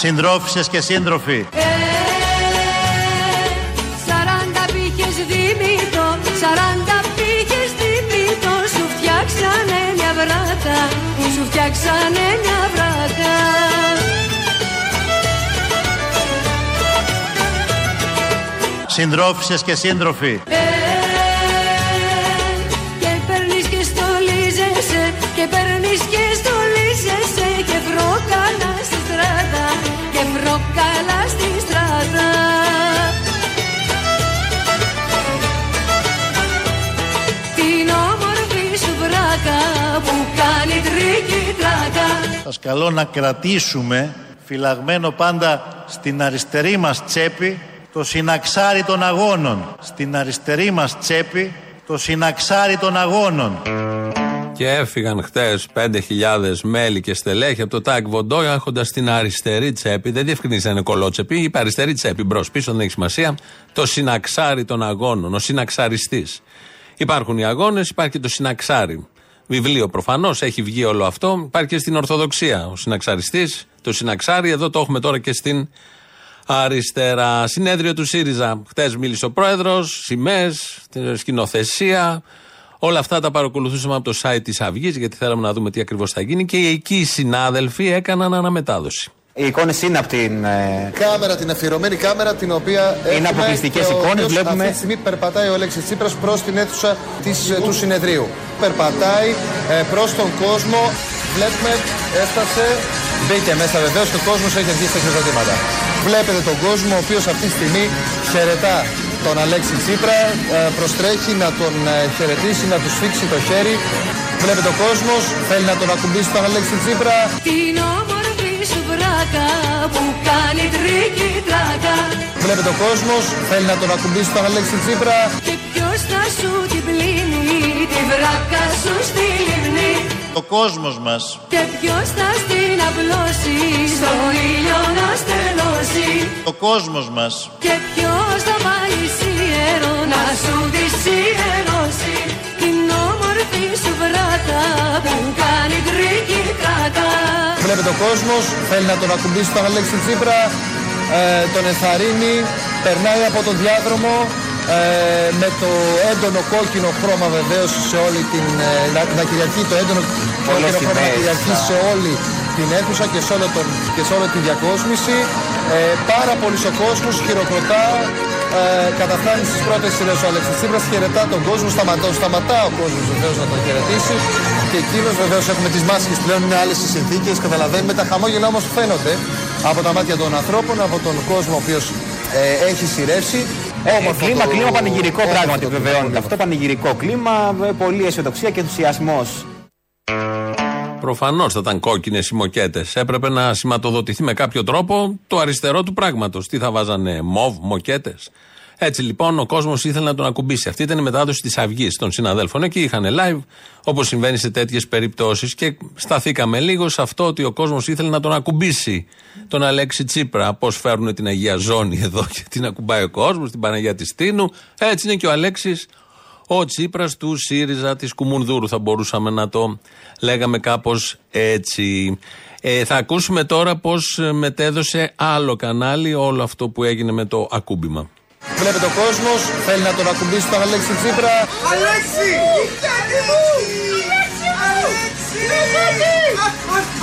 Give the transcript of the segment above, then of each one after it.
Συντρόφισσες και σύντροφοι. Ε, Σαράντα πήγες δίμητο, σαράντα πήγες δίμητο Σου φτιάξανε μια βράτα, σου φτιάξανε μια βράτα Συντρόφισσες και σύντροφοι. Ε, Σας καλώ να κρατήσουμε φυλαγμένο πάντα στην αριστερή μας τσέπη το συναξάρι των αγώνων. Στην αριστερή μας τσέπη το συναξάρι των αγώνων. Και έφυγαν χτες 5.000 μέλη και στελέχη από το ΤΑΚ Βοντό, έχοντας την αριστερή τσέπη. Δεν διευκρινίζει αν είναι κολότσεπη, είπε αριστερή τσέπη. Μπρος πίσω δεν έχει σημασία. Το συναξάρι των αγώνων, ο συναξαριστής. Υπάρχουν οι αγώνες, υπάρχει και το συναξάρι. Βιβλίο προφανώς, έχει βγει όλο αυτό. Υπάρχει και στην Ορθοδοξία ο συναξαριστής, το συναξάρι. Εδώ το έχουμε τώρα και στην αριστερά. Συνέδριο του ΣΥΡΙΖΑ. Χτες μίλησε ο πρόεδρος, σημαίες, σκηνοθεσία. Όλα αυτά τα παρακολουθούσαμε από το site της Αυγής, γιατί θέλαμε να δούμε τι ακριβώς θα γίνει. Και εκεί οι συνάδελφοι έκαναν αναμετάδοση. Οι εικόνες είναι από την. ε, κάμερα, την αφιερωμένη κάμερα την οποία Είναι έχουμε αποκλειστικές και ο εικόνες, οποίος βλέπουμε. Αυτή τη στιγμή περπατάει ο Αλέξης Τσίπρας προς την αίθουσα της, ε, του συνεδρίου. Περπατάει ε, προς τον κόσμο. Βλέπουμε, έφτασε, μπήκε μέσα βεβαίως και ο κόσμος έχει αρχίσει τα χειροκροτήματα. Βλέπετε τον κόσμο ο οποίος αυτή τη στιγμή χαιρετά τον Αλέξη Τσίπρα, ε, προστρέχει να τον ε, χαιρετήσει, να του σφίξει το χέρι. Βλέπετε ο κόσμος, θέλει να τον ακουμπήσει τον Αλέξη Τσίπρα. Την όμορφη σου βράκα που κάνει τρίκι τράκα Βλέπετε ο κόσμος, θέλει να τον ακουμπήσει τον Αλέξη Τσίπρα. Και ποιος θα σου την πλύνει τη βράκα σου στη λιμνή Ο κόσμος μας. Και ποιος θα στην απλώσει στο ήλιο να στεγνώσει ο κόσμος μας. Και ποιος θα βάλει σιέρο να σου τη σιερώσει; Την όμορφη σου βράκα που κάνει τρίκι τράκα Βλέπετε ο κόσμος, θέλει να τον ακουμπήσει τον Αλέξη Τσίπρα, ε, τον ενθαρρύνει, περνάει από τον διάδρομο ε, με το έντονο κόκκινο χρώμα βεβαίως σε όλη την... Ε, να, να κυριαρχεί το έντονο κόκκινο χρώμα να σημαίες, κυριαρχεί σε όλη την αίθουσα και σε, όλο τον, και σε όλη τη διακόσμηση. Ε, πάρα πολύ ο κόσμος χειροκροτά, ε, καταφτάνει στις πρώτες σειρές ο Αλέξης Τσίπρας, χαιρετά τον κόσμο, σταματά, σταματά ο κόσμος βεβαίως να τον χαιρετήσει και εκείνος βεβαίως έχουμε τις μάσκες πλέον, είναι άλλες οι συνθήκες, καταλαβαίνουμε, τα χαμόγελα όμως φαίνονται από τα μάτια των ανθρώπων, από τον κόσμο ο οποίος ε, έχει σειρεύσει. Ε, Όμορφο κλίμα, το- κλίμα πανηγυρικό όμορφο πράγματι το βεβαιώνεται. χαμόγελο. Αυτό πανηγυρικό κλίμα, ε, πολλή αισιοδοξία και ενθουσιασμός. Προφανώς θα ήταν κόκκινες οι μοκέτες. Έπρεπε να σηματοδοτηθεί με κάποιο τρόπο το αριστερό του πράγματος. Τι θα βάζανε, μοβ, μοκέτες; Έτσι λοιπόν ο κόσμος ήθελε να τον ακουμπήσει. Αυτή ήταν η μετάδοση της Αυγής των συναδέλφων. Εκεί είχαν live, όπως συμβαίνει σε τέτοιες περιπτώσεις. Και σταθήκαμε λίγο σε αυτό ότι ο κόσμος ήθελε να τον ακουμπήσει. Τον Αλέξη Τσίπρα. Πώς φέρνουν την Αγία Ζώνη εδώ και την ακουμπάει ο κόσμος, την Παναγία της Τίνου. Έτσι είναι και ο Αλέξης ο Τσίπρας του ΣΥΡΙΖΑ της Κουμουνδούρου. Θα μπορούσαμε να το λέγαμε κάπως έτσι. Ε, θα ακούσουμε τώρα πώς μετέδωσε άλλο κανάλι όλο αυτό που έγινε με το ακούμπημα. Βλέπετε ο κόσμος, θέλει να τον ακουμπήσει τον Αλέξη Τσίπρα. Αλέξη! Αλέξη μου! Αλέξη!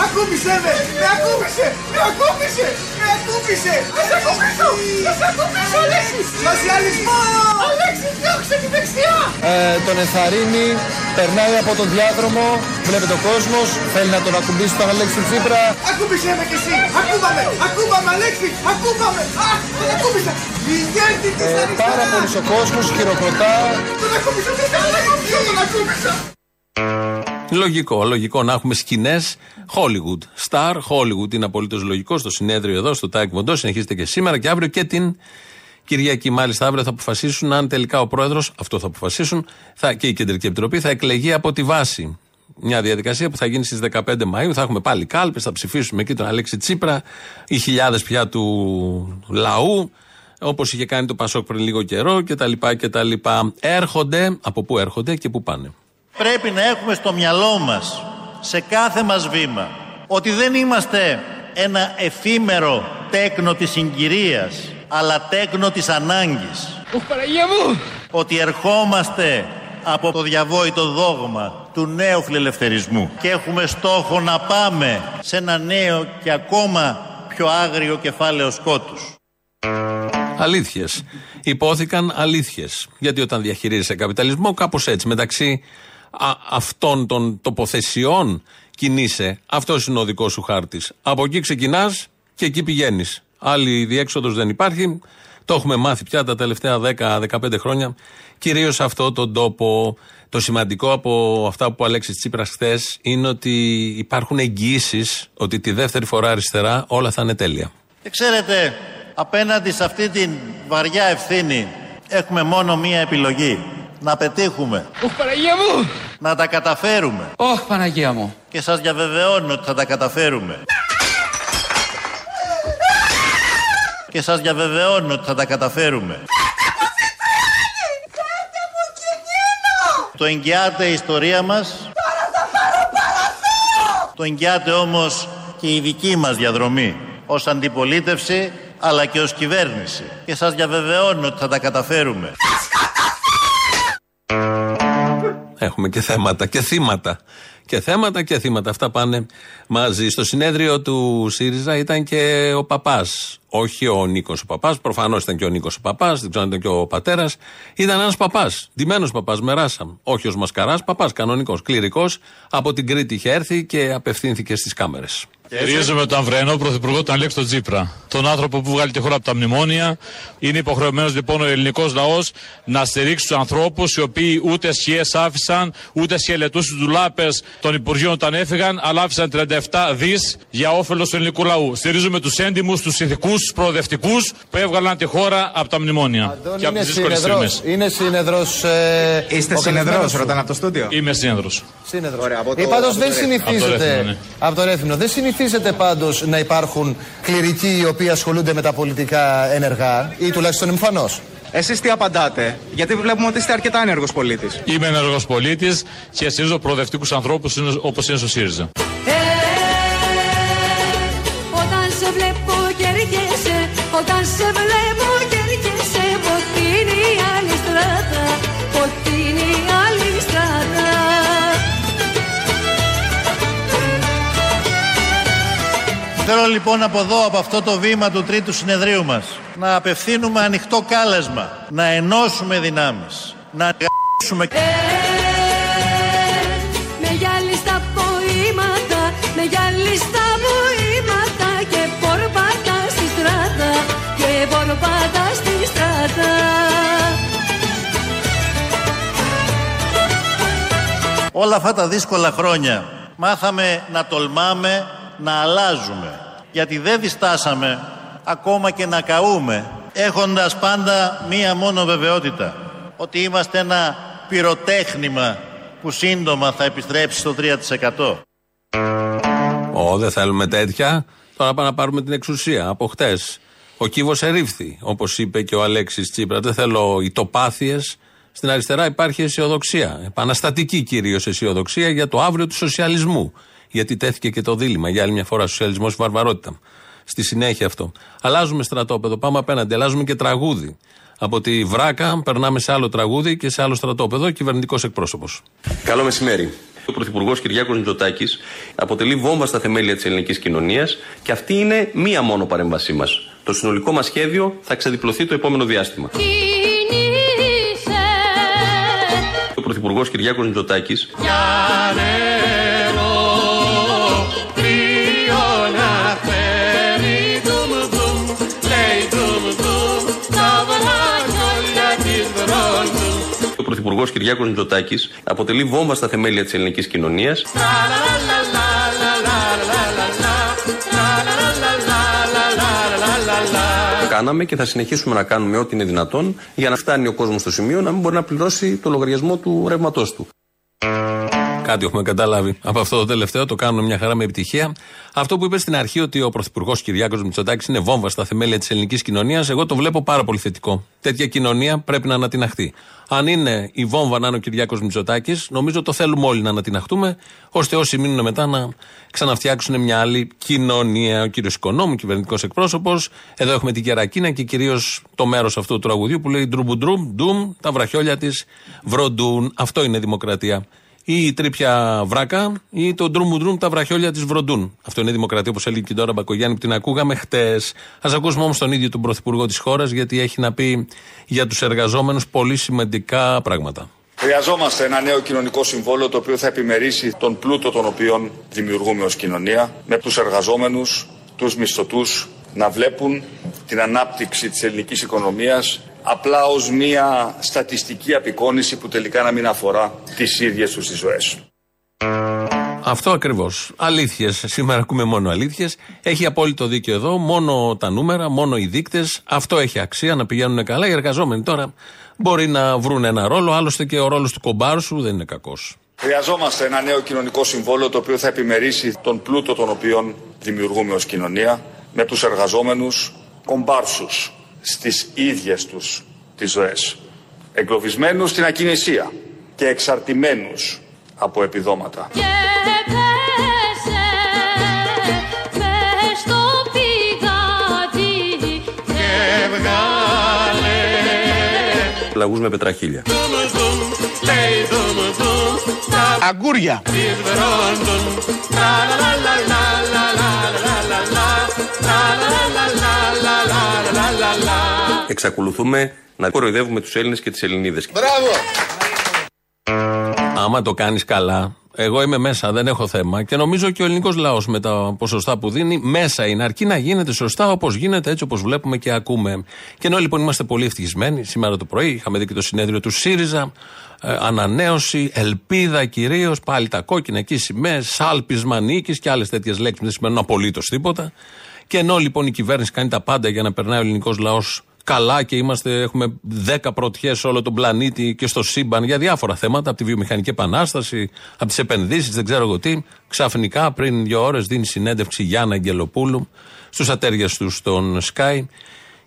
Ακούμπησε με! Με ακούμπησε! Με ακούμπησε! Με ακούμπησε! Θα σε ακουμπήσω! Θα σε ακουμπήσω, Αλέξη! Σοσιαλισμός! Αλέξη, διώξε τη δεξιά! ε, τον ενθαρρύνει, περνάει από τον διάδρομο, βλέπετε ο κόσμος, θέλει να τον ακουμπήσει τον Αλέξη Τσίπρα. Ακούμπησε με κι εσύ! Ακούμπαμε! Ακούμπαμε, Αλέξη! Ακούμπαμε! Αχ, τον ακούμπησα! Ηγέτη της Ε, πάρα αριστεράς! πολύ ο κόσμος χειροκροτά. Τον ακούμπησα! Δεν θέλω να ακούμπησω! Τον ακούμπησα! Λογικό, λογικό να έχουμε σκηνές Hollywood. Star Hollywood είναι απολύτως λογικό στο συνέδριο εδώ, στο Τάε Κβον Ντο. Συνεχίζεται και σήμερα και αύριο και την Κυριακή. Μάλιστα, αύριο θα αποφασίσουν αν τελικά ο πρόεδρος, αυτό θα αποφασίσουν, θα, και η Κεντρική Επιτροπή θα εκλεγεί από τη βάση. Μια διαδικασία που θα γίνει στις 15 Μαΐου. Θα έχουμε πάλι κάλπες, θα ψηφίσουμε εκεί τον Αλέξη Τσίπρα, οι χιλιάδες πια του λαού, όπως είχε κάνει το Πασόκ πριν λίγο καιρό κτλ. κτλ. Έρχονται, από πού έρχονται και πού πάνε. Πρέπει να έχουμε στο μυαλό μας, σε κάθε μας βήμα, ότι δεν είμαστε ένα εφήμερο τέκνο της συγκυρίας, αλλά τέκνο της ανάγκης. Ότι ερχόμαστε από το διαβόητο δόγμα του νέου φιλελευθερισμού και έχουμε στόχο να πάμε σε ένα νέο και ακόμα πιο άγριο κεφάλαιο σκότους. Αλήθειες. Υπόθηκαν αλήθειες. Γιατί όταν διαχειρίζεσαι καπιταλισμό, κάπως έτσι, μεταξύ α, αυτών των τοποθεσιών κινείσαι. Αυτός είναι ο δικός σου χάρτης. Από εκεί ξεκινάς και εκεί πηγαίνεις. Άλλη διέξοδος δεν υπάρχει. Το έχουμε μάθει πια τα τελευταία 10-15 χρόνια. Κυρίως σε αυτό τον τόπο. Το σημαντικό από αυτά που ο Αλέξης Τσίπρας χθες είναι ότι υπάρχουν εγγυήσεις ότι τη δεύτερη φορά αριστερά όλα θα είναι τέλεια. Και ξέρετε, απέναντι σε αυτή την βαριά ευθύνη έχουμε μόνο μία επιλογή. Να πετύχουμε. Ωχ Παναγία μου! Να τα καταφέρουμε. Ωχ Παναγία μου! Και σας διαβεβαιώνω ότι θα τα καταφέρουμε. Και σας διαβεβαιώνω ότι θα τα καταφέρουμε. Το εγγυάται η ιστορία μας. Το εγγυάται όμως και η δική μας διαδρομή ως αντιπολίτευση αλλά και ως κυβέρνηση. Και σας διαβεβαιώνω ότι θα τα καταφέρουμε. Έχουμε και θέματα και θύματα. Και θέματα και θύματα. Αυτά πάνε μαζί. Στο συνέδριο του ΣΥΡΙΖΑ ήταν και ο παπάς. Όχι ο Νίκος ο παπάς. Προφανώς ήταν και ο Νίκος ο παπάς. Δεν ξέρω αν ήταν και ο πατέρας. Ήταν ένας παπάς. Ντυμένος παπάς. Μεράσαμ. Όχι ω μασκαράς. Παπάς κανονικός. Κληρικός. Από την Κρήτη είχε έρθει και απευθύνθηκε στις κάμερες. Στηρίζουμε τον Αμβρενό, πρωθυπουργό του Αλέξη τον Τζίπρα. Τον άνθρωπο που βγάλει τη χώρα από τα μνημόνια. Είναι υποχρεωμένος λοιπόν ο ελληνικός λαός να στηρίξει τους ανθρώπους οι οποίοι ούτε σχέε άφησαν, ούτε σχελετούσε τους λάπες των Υπουργείων όταν έφυγαν, αλλά άφησαν 37 δις για όφελος του ελληνικού λαού. Στηρίζουμε τους έντιμους, τους ηθικού, τους προοδευτικούς που έβγαλαν τη χώρα από τα μνημόνια. Αντώνη, και από είναι τις δύσκολες συνεδρός, στιγμές. είναι συνεδρός, ε, Είστε ο συνεδρό, καλεσμένος σου. ρωτάνε από το στούντιο. Είμαι σύνεδρος. Σύνεδρος. Ωραία, από το- Ε, πάντως από το δεν Ρέθυμνο. συνηθίζεται Από το Ρέθυμνο, ναι. από το Ρέθυμνο. Δεν συνηθίζεται πάντως να υπάρχουν κληρικοί οι οποίοι ασχολούνται με τα πολιτικά ενεργά ή τουλάχιστον εμφανώς. Εσείς τι απαντάτε, Γιατί βλέπουμε ότι είστε αρκετά ενεργός πολίτης. Είμαι ενεργός πολίτης και στηρίζω προοδευτικούς ανθρώπους όπως είναι στο ΣΥΡΙΖΑ. Θέλω λοιπόν από εδώ, από αυτό το βήμα του τρίτου συνεδρίου μας, να απευθύνουμε ανοιχτό κάλεσμα, να ενώσουμε δυνάμεις, να εργαστούμε Ε, Με γυάλι στα ποίηματα Με γυάλι στα ποίηματα Και πορπάτα στη στράτα Και πορπάτα στη στράτα Όλα αυτά τα δύσκολα χρόνια μάθαμε να τολμάμε, να αλλάζουμε. Γιατί δεν διστάσαμε ακόμα και να καούμε, έχοντας πάντα μία μόνο βεβαιότητα. Ότι είμαστε ένα πυροτέχνημα που σύντομα θα επιστρέψει στο 3%. Ω, δεν θέλουμε τέτοια. Τώρα πάμε να πάρουμε την εξουσία. Από χτες. Ο κύβο ερήφθη, όπως είπε και ο Αλέξης Τσίπρα. Δεν θέλω ητοπάθειες. Στην αριστερά υπάρχει αισιοδοξία. Επαναστατική κυρίως αισιοδοξία για το αύριο του σοσιαλισμού. Γιατί τέθηκε και το δίλημα για άλλη μια φορά σοσιαλισμός βαρβαρότητα. Στη συνέχεια αυτό. Αλλάζουμε στρατόπεδο, πάμε απέναντι, αλλάζουμε και τραγούδι. Από τη βράκα περνάμε σε άλλο τραγούδι και σε άλλο στρατόπεδο, κυβερνητικός εκπρόσωπος. Καλό μεσημέρι. Ο Πρωθυπουργός Κυριάκος Μητσοτάκης αποτελεί βόμβα στα θεμέλια της ελληνικής κοινωνίας και αυτή είναι μία μόνο παρέμβασή μας. Το συνολικό μας σχέδιο θα ξεδιπλωθεί το επόμενο διάστημα. Κίνησε Ο Πρωθυπουργός Κυριάκος Μητσοτάκης Πρωθυπουργό Κυριάκος Μητσοτάκη αποτελεί βόμβα στα θεμέλια της ελληνικής κοινωνίας κάναμε και θα συνεχίσουμε να κάνουμε ό,τι είναι δυνατόν για να φτάνει ο κόσμος στο σημείο να μην μπορεί να πληρώσει το λογαριασμό του ρεύματός του. Κάτι έχουμε καταλάβει από αυτό το τελευταίο. Το κάνουμε μια χαρά με επιτυχία. Αυτό που είπες στην αρχή ότι ο Πρωθυπουργός Κυριάκος Μητσοτάκης είναι βόμβας στα θεμέλια της ελληνικής κοινωνίας, εγώ το βλέπω πάρα πολύ θετικό. Τέτοια κοινωνία πρέπει να ανατιναχθεί. Αν είναι η βόμβα να είναι ο Κυριάκος Μητσοτάκης, νομίζω το θέλουμε όλοι να ανατιναχτούμε, ώστε όσοι μείνουν μετά να ξαναφτιάξουν μια άλλη κοινωνία. Ο κύριος Οικονόμου, κυβερνητικός εκπρόσωπος. Εδώ έχουμε την Κερακίνα και κυρίως το μέρος αυτού του τραγουδιού που λέει Ντρουμπουντρούμ, ντουμ, τα βραχιόλια της βροντούν. Αυτό είναι δημοκρατία. Ή η τρίπια βράκα ή το ντρούμουντρούμ τα βραχιόλια της βροντούν. Αυτό είναι δημοκρατία όπως έλεγε και τώρα Μπακογιάννη που την ακούγαμε χτες. Α ακούσουμε όμως τον ίδιο τον πρωθυπουργό της χώρας γιατί έχει να πει για τους εργαζόμενους πολύ σημαντικά πράγματα. Χρειαζόμαστε ένα νέο κοινωνικό συμβόλαιο το οποίο θα επιμερίσει τον πλούτο τον οποίο δημιουργούμε ως κοινωνία με τους εργαζόμενους, τους μισθωτούς να βλέπουν την ανάπτυξη της ελληνικής οικονομίας απλά ως μία στατιστική απεικόνηση που τελικά να μην αφορά τις ίδιες τους τις ζωές. Αυτό ακριβώς. Αλήθειες. Σήμερα ακούμε μόνο αλήθειες. Έχει απόλυτο δίκιο εδώ. Μόνο τα νούμερα, μόνο οι δείκτες. Αυτό έχει αξία να πηγαίνουν καλά. Οι εργαζόμενοι τώρα μπορεί να βρουν ένα ρόλο. Άλλωστε και ο ρόλος του κομπάρσου δεν είναι κακός. Χρειαζόμαστε ένα νέο κοινωνικό συμβόλαιο το οποίο θα επιμερίσει τον πλούτο τον οποίο δημιουργούμε ως κοινωνία με τους εργαζόμενους κομπάρσους στις ίδιες τους τις ζωές. Εγκλωβισμένους στην ακινησία και εξαρτημένους από επιδόματα. Και πέσε μες στο πηγάδι και βγάλε Λαγούς με πετραχίλια. Αγκούρια. Εξακολουθούμε να κοροϊδεύουμε τους Έλληνες και τις Ελληνίδες. Μπράβο! Άμα το κάνεις καλά, εγώ είμαι μέσα, δεν έχω θέμα. Και νομίζω και ο ελληνικός λαός με τα ποσοστά που δίνει μέσα είναι. Αρκεί να γίνεται σωστά όπως γίνεται, έτσι όπως βλέπουμε και ακούμε. Και ενώ λοιπόν είμαστε πολύ ευτυχισμένοι, σήμερα το πρωί είχαμε δει και το συνέδριο του ΣΥΡΙΖΑ, ε, ανανέωση, ελπίδα κυρίως, πάλι τα κόκκινα εκεί σημαίες, σάλπισμα νίκης και άλλες τέτοιες λέξεις που δεν σημαίνουν απολύτως τίποτα. Και ενώ λοιπόν η κυβέρνηση κάνει τα πάντα για να περνάει ο ελληνικός λαός καλά και είμαστε, έχουμε 10 πρωτιές σε όλο τον πλανήτη και στο σύμπαν για διάφορα θέματα, από τη βιομηχανική επανάσταση, από τις επενδύσεις, δεν ξέρω εγώ τι. Ξαφνικά πριν δύο ώρες δίνει συνέντευξη Γιάννα Αγγελοπούλου στους ατέρια του στον Sky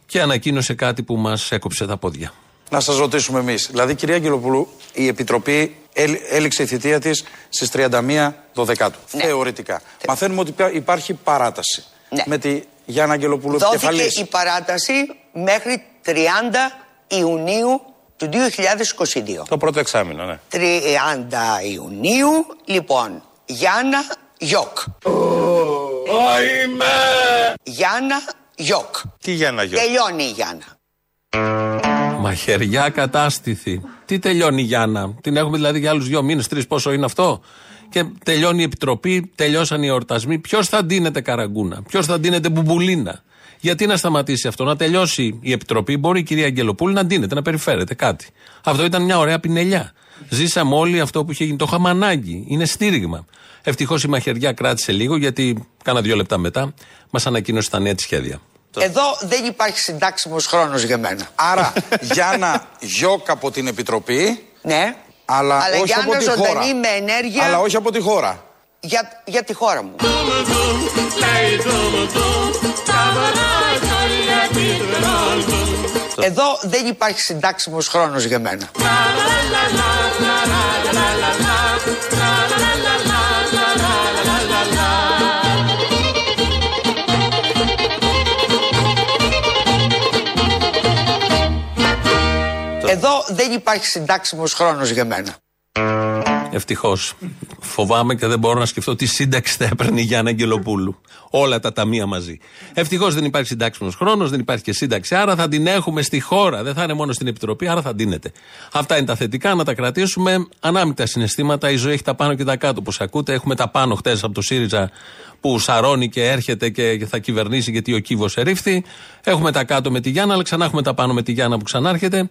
και ανακοίνωσε κάτι που μας έκοψε τα πόδια. Να σας ρωτήσουμε εμείς. Δηλαδή, κυρία Αγγελοπούλου, η Επιτροπή έλ- έληξε η θητεία της στις 31 Δωδεκάτου. Θεωρητικά. Μαθαίνουμε ότι υπά- υπάρχει παράταση. Ναι. Με τη Γιάννα Αγγελοπούλου Δόθηκε επικεφαλής. η παράταση μέχρι 30 Ιουνίου του 2022. Το πρώτο εξάμεινο, ναι. 30 Ιουνίου, λοιπόν, Γιάννα Γιώκ. Γιάννα Γιώκ. Τι Γιάννα Γιώργο. Τελειώνει η Γιάννα. Μαχαιριά κατάστηθη. Τι τελειώνει η Γιάννα. Την έχουμε δηλαδή για άλλου δύο μήνε, τρει, πόσο είναι αυτό. Και τελειώνει η επιτροπή, τελειώσαν οι εορτασμοί. Ποιος θα ντύνεται καραγκούνα, ποιος θα ντύνεται μπουμπουλίνα; Γιατί να σταματήσει αυτό, να τελειώσει η επιτροπή, μπορεί η κυρία Αγγελοπούλου να ντύνεται, να περιφέρεται κάτι. Αυτό ήταν μια ωραία πινελιά. Ζήσαμε όλοι αυτό που είχε γίνει. Το είχαμε ανάγκη. Είναι στήριγμα. Ευτυχώς η μαχαιριά κράτησε λίγο, γιατί κάνα δύο λεπτά μετά μας ανακοίνωσε τα νέα της σχέδια. Εδώ δεν υπάρχει συντάξιμος χρόνος για μένα. Άρα, Γιάννα Γιώκ από την Επιτροπή, Ναι. Αλλά, Αλλά όχι Γιάννα από τη χώρα. ζωντανή με ενέργεια Αλλά όχι από τη χώρα. για, για τη χώρα μου. Εδώ δεν υπάρχει συντάξιμος χρόνος για μένα. Εδώ δεν υπάρχει συντάξιμος χρόνος για μένα. Ευτυχώς. Φοβάμαι και δεν μπορώ να σκεφτώ τι σύνταξη θα έπαιρνε η Γιάννα Αγγελοπούλου. Όλα τα ταμεία μαζί. Ευτυχώς δεν υπάρχει συντάξιμος χρόνος, δεν υπάρχει και σύνταξη. Άρα θα την έχουμε στη χώρα. Δεν θα είναι μόνο στην Επιτροπή, άρα θα ντύνεται. Αυτά είναι τα θετικά, να τα κρατήσουμε. Ανάμεικτα συναισθήματα. Η ζωή έχει τα πάνω και τα κάτω. Όπως ακούτε, έχουμε τα πάνω χτες από το ΣΥΡΙΖΑ που σαρώνει και έρχεται και θα κυβερνήσει γιατί ο κύβο ερήφθη. Έχουμε τα κάτω με τη Γιάννα, αλλά ξανά έχουμε τα πάνω με τη Γιάννα που ξανάρχεται.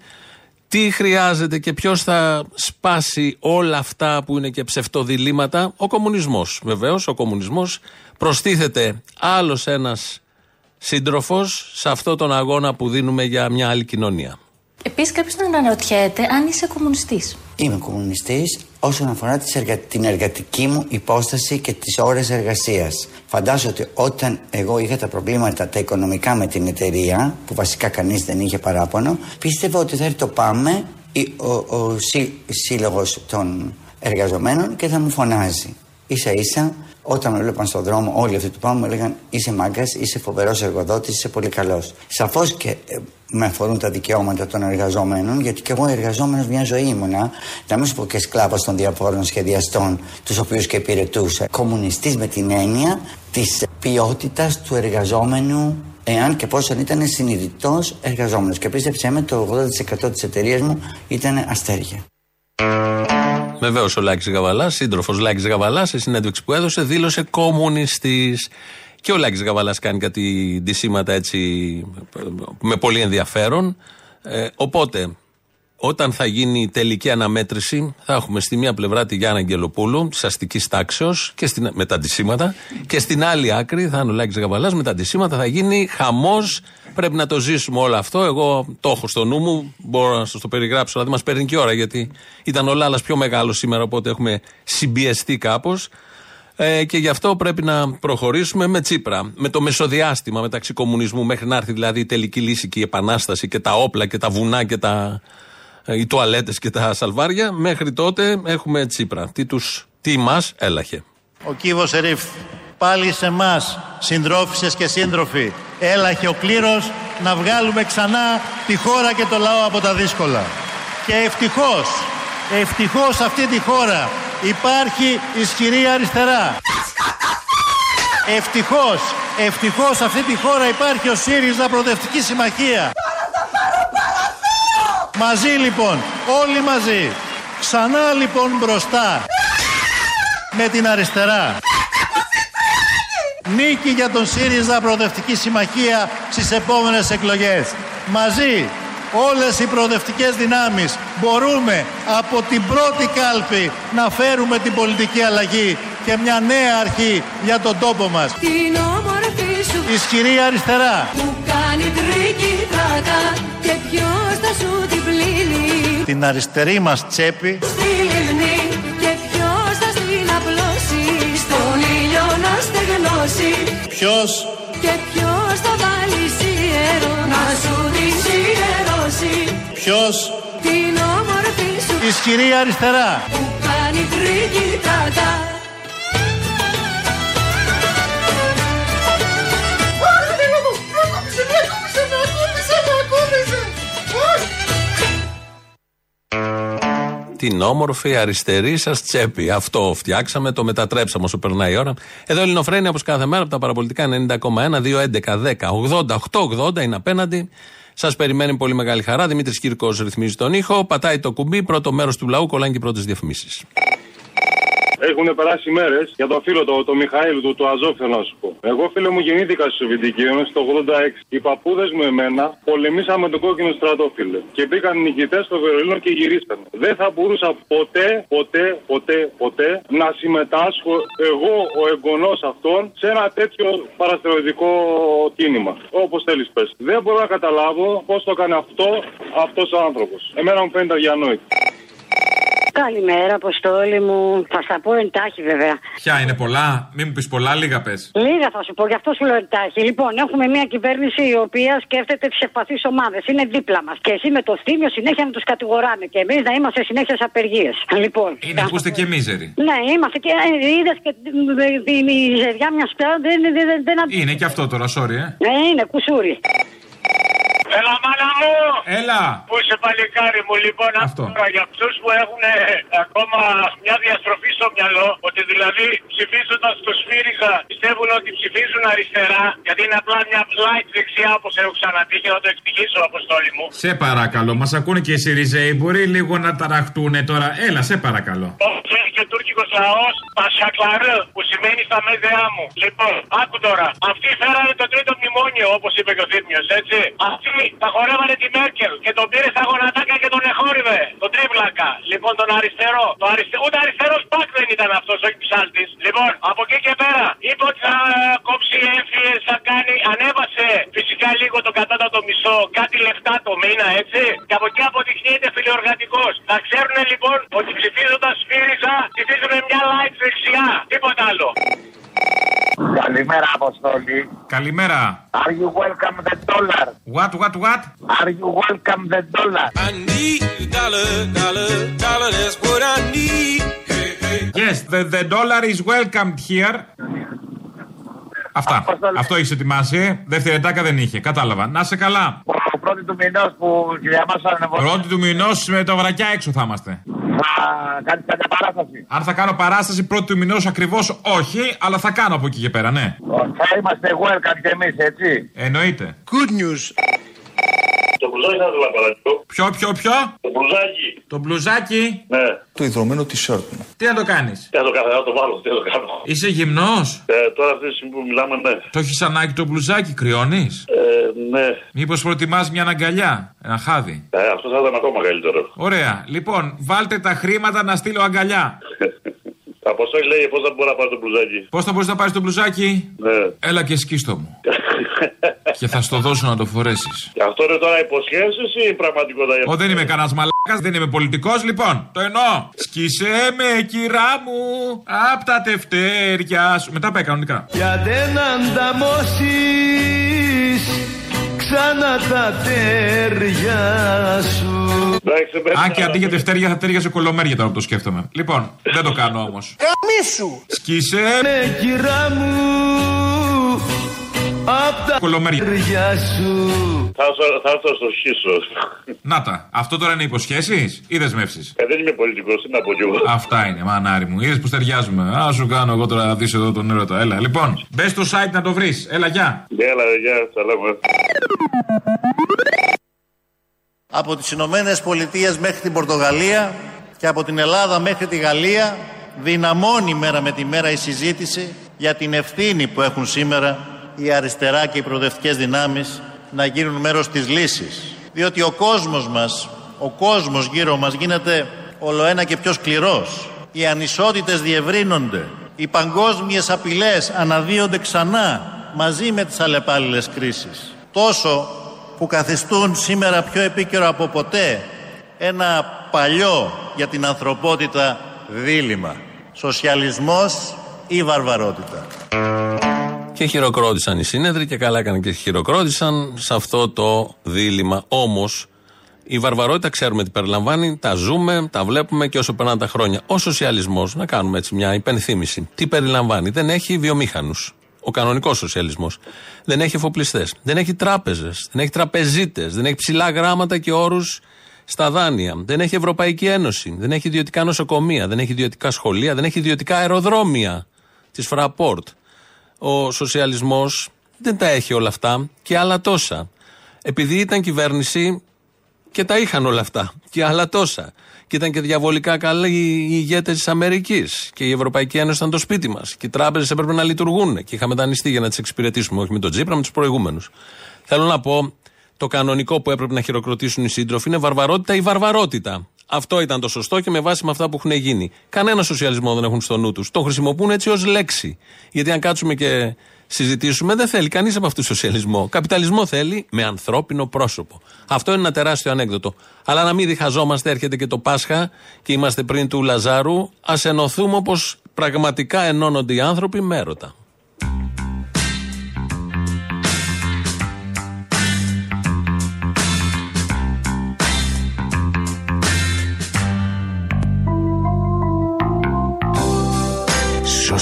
Τι χρειάζεται και ποιος θα σπάσει όλα αυτά που είναι και ψευτοδιλήμματα; Ο κομμουνισμός. Βεβαίως, ο κομμουνισμός προστίθεται άλλος ένας σύντροφος σε αυτό τον αγώνα που δίνουμε για μια άλλη κοινωνία. Επίσης, κάποιος να αναρωτιέται αν είσαι κομμουνιστής. Είμαι κομμουνιστής όσον αφορά τις εργα... την εργατική μου υπόσταση και τις ώρες εργασίας. Φαντάζομαι ότι όταν εγώ είχα τα προβλήματα τα οικονομικά με την εταιρεία, που βασικά κανείς δεν είχε παράπονο, πίστευα ότι θα έρθει το ΠΑΜΕ, η- ο, ο, σύ- σύλλογος των εργαζομένων και θα μου φωνάζει. Ίσα ίσα, όταν με βλέπαν στον δρόμο όλοι αυτοί του ΠΑΜΕ μου έλεγαν είσαι μάγκας, είσαι φοβερός εργοδότης, είσαι πολύ καλός. Σαφώς και ε, με αφορούν τα δικαιώματα των εργαζομένων, γιατί και εγώ εργαζόμενος μια ζωή ήμουνα, να μην σου πω και σκλάβος των διαφόρων σχεδιαστών, τους οποίους και υπηρετούσα. Κομμουνιστής με την έννοια της ποιότητας του εργαζόμενου, εάν και πόσο ήταν συνειδητός εργαζόμενος. Και πίστεψέ με, το 80% της εταιρείας μου ήταν αστέρια. Βεβαίως ο Λάκης Γαβαλάς, σύντροφος Λάκης Γαβαλάς, σε συνέντευξη που έδωσε, δήλωσε κομμουνιστής. Και ο Λάκης Γαβαλάς κάνει κάτι ντυσίματα έτσι με πολύ ενδιαφέρον. Ε, οπότε, όταν θα γίνει η τελική αναμέτρηση, θα έχουμε στη μία πλευρά τη Γιάννα Αγγελοπούλου, της αστικής τάξεως, με τα αντισήματα, και στην άλλη άκρη θα είναι ο Λάκης Γαβαλάς με τα αντισήματα. Θα γίνει χαμός. Πρέπει να το ζήσουμε όλο αυτό. Εγώ το έχω στο νου μου. Μπορώ να σας το περιγράψω, αλλά δεν μας παίρνει και ώρα, γιατί ήταν ο Λάλας πιο μεγάλος σήμερα, οπότε έχουμε συμπιεστεί κάπως. Ε, και γι' αυτό πρέπει να προχωρήσουμε με Τσίπρα. Με το μεσοδιάστημα μεταξύ κομμουνισμού μέχρι να έρθει δηλαδή η τελική λύση και η επανάσταση και τα όπλα και τα βουνά και τα, ε, οι τουαλέτες και τα σαλβάρια. Μέχρι τότε έχουμε Τσίπρα. Τι, τους, τι μας έλαχε. Ο κύβος Ερήφ, πάλι σε εμά, συντρόφισσες και σύντροφοι, έλαχε ο κλήρος να βγάλουμε ξανά τη χώρα και το λαό από τα δύσκολα. Και ευτυχώς, ευτυχώς σε αυτή τη χώρα υπάρχει ισχυρή αριστερά. Ευτυχώς, ευτυχώς σε αυτή τη χώρα υπάρχει ο ΣΥΡΙΖΑ Προοδευτική Συμμαχία. Μαζί λοιπόν, όλοι μαζί. Ξανά λοιπόν μπροστά. Με την αριστερά. Νίκη για τον ΣΥΡΙΖΑ Προοδευτική Συμμαχία στις επόμενες εκλογές. Μαζί όλες οι προοδευτικές δυνάμεις μπορούμε από την πρώτη κάλπη να φέρουμε την πολιτική αλλαγή και μια νέα αρχή για τον τόπο μας. Την όμορφη σου Ισχυρή αριστερά. που κάνει τρίκι τράκα και ποιος θα σου την πλύνει. Την αριστερή μας τσέπη. Στη λιμνή και ποιος θα στην απλώσει. Στον ήλιο να στεγνώσει. Ποιος; Και ποιος θα βάλει σιέρο να σου την σιερώσει. Ποιος; Την όμορφη σου. Ισχυρή αριστερά. που κάνει τρίκι τράκα Την όμορφη αριστερή σας τσέπη. Αυτό φτιάξαμε, το μετατρέψαμε όσο περνάει η ώρα. Εδώ Ελληνοφρένια όπως κάθε μέρα από τα παραπολιτικά 90,1, 2, 11, 10, 80, 8, 80 είναι απέναντι. Σας περιμένει πολύ μεγάλη χαρά. Δημήτρης Κύρκος ρυθμίζει τον ήχο. Πατάει το κουμπί. Πρώτο μέρος του λαού κολλάνε και οι πρώτες διαφημίσεις. Έχουν περάσει μέρες για το φίλο το, το Μιχαήλ του, του Αζόφ, θέλω να σου πω. Εγώ, φίλε μου, γεννήθηκα στη Σοβιετική Ένωση το 86. Οι παππούδες μου εμένα πολεμήσαμε τον κόκκινο στρατό, φίλε. Και μπήκαν νικητές στο Βερολίνο και γυρίσανε. Δεν θα μπορούσα ποτέ, ποτέ, ποτέ, ποτέ να συμμετάσχω εγώ, ο εγγονός αυτών, σε ένα τέτοιο παραστρατιωτικό κίνημα. Όπως θέλεις, πες. Δεν μπορώ να καταλάβω πώς το έκανε αυτό αυτός ο άνθρωπος. Εμένα μου φαίνεται αδιανόητο. Καλημέρα, Αποστόλη μου. Θα στα πω εντάχει, βέβαια. Ποια είναι πολλά, μην μου πεις πολλά, λίγα πες. Λίγα θα σου πω, γι' αυτό σου λέω εντάχει. Λοιπόν, έχουμε μια κυβέρνηση η οποία σκέφτεται τι ευπαθεί ομάδες. Είναι δίπλα μας. Και εσύ με το θύμιο συνέχεια να τους κατηγοράμε. Και εμείς να είμαστε συνέχεια σε απεργίες. Λοιπόν. Είναι που είστε και μίζεροι. Ναι, είμαστε και είδες και τη μιζεριά μιας πια δεν, δεν, δεν, δεν Είναι και αυτό τώρα, sorry, ε. Ναι, είναι κουσούρι. Έλα, μάνα μου! Έλα! Πού είσαι, παλικάρι μου, λοιπόν, Αυτό. τώρα για αυτούς που έχουν ε, ακόμα μια διαστροφή στο μυαλό, ότι δηλαδή ψηφίζοντας το ΣΦΥΡΙΖΑ πιστεύουν ότι ψηφίζουν αριστερά, γιατί είναι απλά μια light δεξιά, όπως έχω ξαναπεί και θα το εξηγήσω, Αποστόλη μου. Σε παρακαλώ, μας ακούνε και οι Σιριζέοι. Μπορεί λίγο να ταραχτούν τώρα. Έλα, σε παρακαλώ. Όπω έχει και ο τουρκικό λαός, Πασακλαρέ, που σημαίνει στα μέδεά μου. Λοιπόν, άκου τώρα. Αυτοί φέρανε το τρίτο μνημόνιο, όπως είπε και ο Θήμιος, έτσι. Αυτοί τα χορεύανε τη Μέρκελ και τον πήρε στα γονατάκια και τον εχόρυβε. Τον τρίβλακα. Λοιπόν, τον αριστερό. Το αριστε... Ούτε αριστερός πακ δεν ήταν αυτός, όχι ψάλτη. Λοιπόν, από εκεί και πέρα είπε ότι θα ε, κόψει έμφυες, θα κάνει. Ανέβασε φυσικά λίγο το κατώτατο μισό, κάτι λεφτά το μήνα, έτσι. Και από εκεί αποδεικνύεται φιλοοργανικό. Θα ξέρουν λοιπόν ότι ψηφίζοντας ΣΥΡΙΖΑ ψηφίζουν μια light δεξιά. Τίποτα άλλο. Καλημέρα, Αποστόλη. Καλημέρα. Are you welcome the dollar? What, what, what? Are you welcome the dollar? I need a dollar, dollar, dollar, that's what I need. Hey, hey. Yes, the, the dollar is welcomed here. Αυτά. Αυτό έχεις ετοιμάσει. Δεύτερη ετάκα δεν είχε. Κατάλαβα. Να σε καλά. Ο πρώτη του μηνός που για μας ανεβαίνει. Πρώτη του μηνός με τα βρακιά έξω θα είμαστε. Θα κάνει κάποια παράσταση. Αν θα κάνω παράσταση πρώτη του μηνός ακριβώς, όχι, αλλά θα κάνω από εκεί και πέρα, ναι. Θα είμαστε welcome και εμείς, έτσι. Εννοείται. Good news. Το μπλουζάκι θα ήθελα παρακαλώ. Ποιο, ποιο, ποιο; Το μπλουζάκι. Το μπλουζάκι. Ναι. Το ιδρωμένο t-shirt μου. Τι να το κάνεις; Τι να το κάνω, να το βάλω, τι να το κάνω. Είσαι γυμνός; Ε, τώρα αυτή τη στιγμή που μιλάμε, ναι. Το έχεις ανάγκη το μπλουζάκι, κρυώνεις; Ε, ναι. Μήπως προτιμάς μια αγκαλιά, ένα χάδι; Ε, αυτό θα ήταν ακόμα καλύτερο. Ωραία. Λοιπόν, βάλτε τα χρήματα να στείλω αγκαλιά. Αποστόλη λέει πώς θα μπορώ να πάρω το μπλουζάκι. Πώς θα μπορείς να πάρεις το μπλουζάκι, Ναι. Έλα και σκίστο μου. και θα στο δώσω να το φορέσεις. Αυτό είναι τώρα υποσχέσεις ή πραγματικότητα. Ω, δεν είμαι κανένας μαλάκας, δεν είμαι πολιτικός, λοιπόν. Το εννοώ. Σκίσε με, κυρά μου, απ' τα τευτέρια σου. Μετά πάει κανονικά. Για δεν ανταμώσεις ξανά τα τέρια σου. Αν και αντί για τευτέρια θα τέριαζε κολομέρια τώρα που το σκέφτομαι. Λοιπόν, δεν το κάνω όμως. Καμίσου. Σκίσε με, κυρά μου, απ' τα Κολομέρια. τέρια σου. Θα, έρθω- θα έρθω στο σχίσω. Να τα. Αυτό τώρα είναι υποσχέσεις ή δεσμεύσεις; Ε, δεν είμαι πολιτικός, τι να πω κι εγώ. Αυτά είναι, μανάρι μου. Είδες που ταιριάζουμε. Α σου κάνω εγώ τώρα να δεις εδώ τον έρωτα. Έλα, λοιπόν, μπες στο site να το βρεις. Έλα, γεια. Έλα, γεια, τα λέμε. Από τις Ηνωμένες Πολιτείες μέχρι την Πορτογαλία και από την Ελλάδα μέχρι τη Γαλλία δυναμώνει μέρα με τη μέρα η συζήτηση για την ευθύνη που έχουν σήμερα η αριστερά και οι προοδευτικές δυνάμεις να γίνουν μέρος της λύσης. Διότι ο κόσμος μας, ο κόσμος γύρω μας γίνεται όλο ένα και πιο σκληρός. Οι ανισότητες διευρύνονται. Οι παγκόσμιες απειλές αναδύονται ξανά μαζί με τις αλλεπάλληλες κρίσεις. Τόσο που καθιστούν σήμερα πιο επίκαιρο από ποτέ ένα παλιό για την ανθρωπότητα δίλημα. Σοσιαλισμός ή βαρβαρότητα. Και χειροκρότησαν οι σύνεδροι και καλά έκαναν και χειροκρότησαν σε αυτό το δίλημα. Όμως, η βαρβαρότητα ξέρουμε τι περιλαμβάνει, τα ζούμε, τα βλέπουμε και όσο περνάνε τα χρόνια. Ο σοσιαλισμός, να κάνουμε έτσι μια υπενθύμηση, τι περιλαμβάνει. Δεν έχει βιομήχανους. Ο κανονικός σοσιαλισμός. Δεν έχει εφοπλιστές. Δεν έχει τράπεζες. Δεν έχει τραπεζίτες. Δεν έχει ψηλά γράμματα και όρους στα δάνεια. Δεν έχει Ευρωπαϊκή Ένωση. Δεν έχει ιδιωτικά νοσοκομεία. Δεν έχει ιδιωτικά σχολεία. Δεν έχει ιδιωτικά αεροδρόμια της Fraport. Ο σοσιαλισμός δεν τα έχει όλα αυτά και άλλα τόσα. Επειδή ήταν κυβέρνηση και τα είχαν όλα αυτά και άλλα τόσα. Και ήταν και διαβολικά καλοί οι ηγέτες της Αμερικής. Και η Ευρωπαϊκή Ένωση ήταν το σπίτι μας. Και οι τράπεζες έπρεπε να λειτουργούν. Και είχαμε δανειστεί για να τις εξυπηρετήσουμε, όχι με τον Τζίπρα, με τους προηγούμενους. Θέλω να πω, το κανονικό που έπρεπε να χειροκροτήσουν οι σύντροφοι είναι βαρβαρότητα ή βαρβαρότητα. Αυτό ήταν το σωστό και με βάση με αυτά που έχουν γίνει. Κανένα σοσιαλισμό δεν έχουν στο νου τους. Το χρησιμοποιούν έτσι ως λέξη. Γιατί αν κάτσουμε και συζητήσουμε, δεν θέλει κανείς από αυτούς σοσιαλισμό. Καπιταλισμό θέλει με ανθρώπινο πρόσωπο. Αυτό είναι ένα τεράστιο ανέκδοτο. Αλλά να μην διχαζόμαστε, έρχεται και το Πάσχα και είμαστε πριν του Λαζάρου. Α ενωθούμε όπως πραγματικά ενώνονται οι άνθρωποι με έρωτα.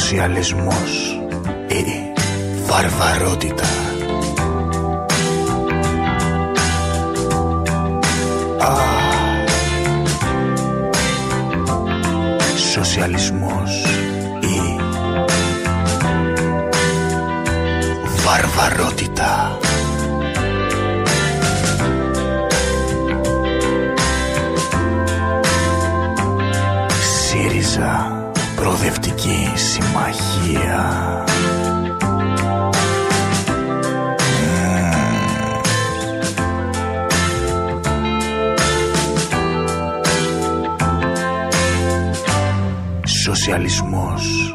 Σοσιαλισμός ή βαρβαρότητα. Α, σοσιαλισμός ή βαρβαρότητα. ΣΥΡΙΖΑ Προοδευτική Συμμαχία. Σοσιαλισμός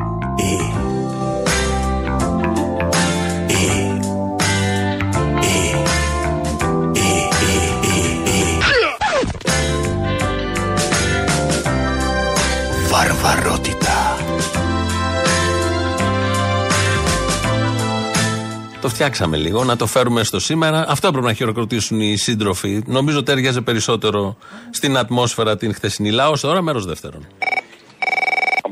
φτιάξαμε λίγο, να το φέρουμε στο σήμερα. Αυτό έπρεπε να χειροκροτήσουν οι σύντροφοι. Νομίζω τέριαζε περισσότερο στην ατμόσφαιρα την χθεσινή λαός. Τώρα μέρος δεύτερον.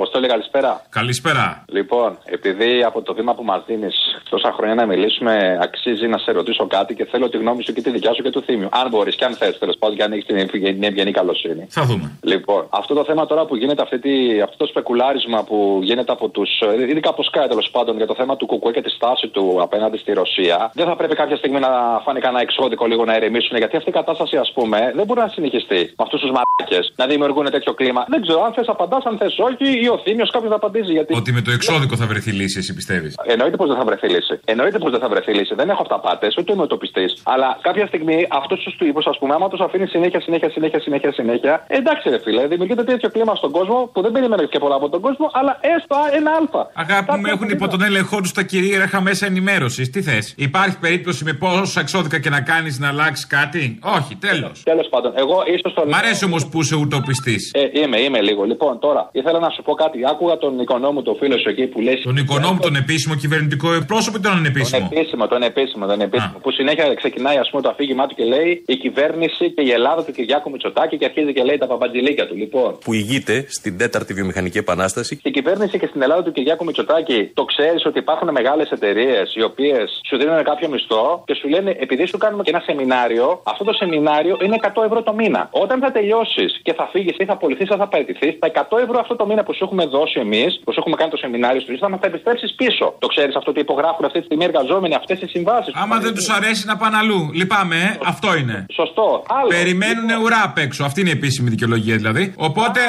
Αποστόλη, καλησπέρα. Καλησπέρα. Λοιπόν, επειδή από το βήμα που μας δίνεις τόσα χρόνια να μιλήσουμε, αξίζει να σε ρωτήσω κάτι και θέλω τη γνώμη σου και τη δικιά σου και του θύμιου. Αν μπορείς και αν θες, τέλος πάντων, και αν έχεις την ευγενή- την ευγενή καλοσύνη. Θα δούμε. Λοιπόν, αυτό το θέμα τώρα που γίνεται, αυτή τη, αυτό το σπεκουλάρισμα που γίνεται από τους. Ειδικά από Sky τέλος πάντων για το θέμα του Κουκουέ και τη στάση του απέναντι στη Ρωσία, δεν θα πρέπει κάποια στιγμή να φάνει κανένα εξώδικο λίγο να ερεμήσουν. Γιατί αυτή η κατάσταση, ας πούμε, δεν μπορεί να συνεχιστεί με αυτούς τους μαράκε να δημιουργούν τέτοιο κλίμα. Δεν ξέρω αν θες απαντάς, αν θες όχι, ή ο Θήμιος κάποιος να απαντήσει. Γιατί... Ότι με το εξώδικο θα βρεθεί λύση, εσύ πιστεύεις; Εννοείται πως δεν θα βρεθεί λύση. Εννοείται πως δεν θα βρεθεί λύση. Δεν έχω αυταπάτε, ούτε είμαι τοπιστής. Αλλά κάποια στιγμή αυτού τους τύπους, ας πούμε, άμα τους αφήνει συνέχεια, συνέχεια, συνέχεια, συνέχεια, συνέχεια. Εντάξει, ρε φίλε, δημιουργείται τέτοιο κλίμα στον κόσμο που δεν περιμένω και πολλά από τον κόσμο, αλλά έστω ένα αλφα. Αγάπη μου, έχουν υπό τον έλεγχό τους τα κυρίαρχα μέσα ενημέρωσης. Τι θες, Υπάρχει περίπτωση με πόσα εξώδικα και να κάνεις να αλλάξεις κάτι; Όχι, τέλος. Τέλος πάντων, εγώ ίσως το Μ' αρέσει όμως που είσαι ουτοπιστής. Ε, είμαι, είμαι λίγο. Λοιπόν, τώρα ήθελα να σου πω κάτι. Άκουγα τον οικονόμου, τον φίλο σου εκεί που λέει. Τον οικονόμου, τον επίσημο κυβερνητικό εκπρόσωπο ή τον Τον ανεπίσημο. επίσημο, τον επίσημο, τον επίσημο. Που συνέχεια ξεκινάει ας πούμε, το αφήγημά του και λέει η κυβέρνηση και η Ελλάδα του Κυριάκου Μητσοτάκη και αρχίζει και λέει τα παπαντζηλίκια του. Λοιπόν, Που ηγείται στην τέταρτη βιομηχανική επανάσταση. στην κυβέρνηση και στην Ελλάδα του Κυριάκου Μητσοτάκη το ξέρεις ότι υπάρχουν μεγάλες εταιρείες οι οποίες σου δίνουν κάποιο μισθό και σου λένε επειδή σου κάνουμε και ένα σεμινάριο, αυτό το σεμινάριο είναι 100 ευρώ το μήνα. Όταν θα τελειώσεις και θα φύγεις ή θα απολυθεί ή θα παραιτηθείς, τα 100 ευρώ αυτό το μήνα που σου έχουμε δώσει εμείς, που σου έχουμε κάνει το σεμινάριο σου, θα μα τα επιστρέψεις πίσω. Το ξέρεις αυτό ότι υπογράφουν αυτή τη στιγμή οι εργαζόμενοι αυτές τι συμβάσεις. Άμα δεν τους αρέσει να πάνε αλλού. Λυπάμαι, ε. αυτό είναι. Σωστό. Άλλο. Περιμένουν ουρά απ' έξω. Αυτή είναι η επίσημη δικαιολογία δηλαδή. Οπότε,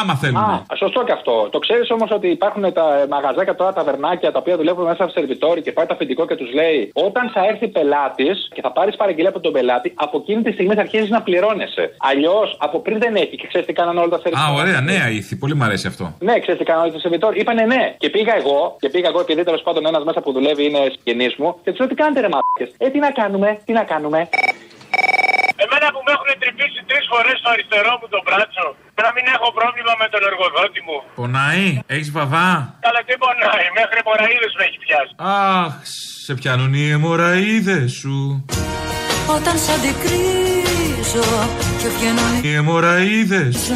άμα θέλουν. Α, σωστό και αυτό. Το ξέρεις όμως ότι υπάρχουν τα μαγαζάκια τώρα, τα βερνάκια τα οποία δουλεύουν μέσα από σερβιτόρι και πάει το αφεντικό και τους λέει όταν θα έρθει πελάτης και θα πάρεις παραγγελία από τον πελάτη, από εκείνη τη στιγμή θα αρχίσει να πληρώνεσαι. Αλλιώς από πριν δεν έχει και ξέρεις τι κάνανε όλα τα Α, σερβιτόρια. ωραία, νέα ήθη. Πολύ μου αρέσει αυτό. Ναι, ξέρεις τι κάνανε όλα τα σερβιτόρια. Είπανε ναι. Και πήγα εγώ, και πήγα εγώ επειδή τέλος πάντων ένας μέσα που δουλεύει είναι συγγενής μου και τους λέω τι κάνετε ρε μάρκε. Ε, τι να κάνουμε, τι να κάνουμε; Εμένα που με έχουν τρυπήσει τρεις φορές στο αριστερό μου το μπράτσο. Να μην έχω πρόβλημα με τον εργοδότη μου. Πονάει, έχεις βαβά; Αλλά τι πονάει, μέχρι μοραίδε με έχει πιάσει. Αχ, σε πιάνουν οι αιμορραίδε σου. Όταν σ' αντικρίζω και βγαίνουν οι Οι αιμορραίδε. σου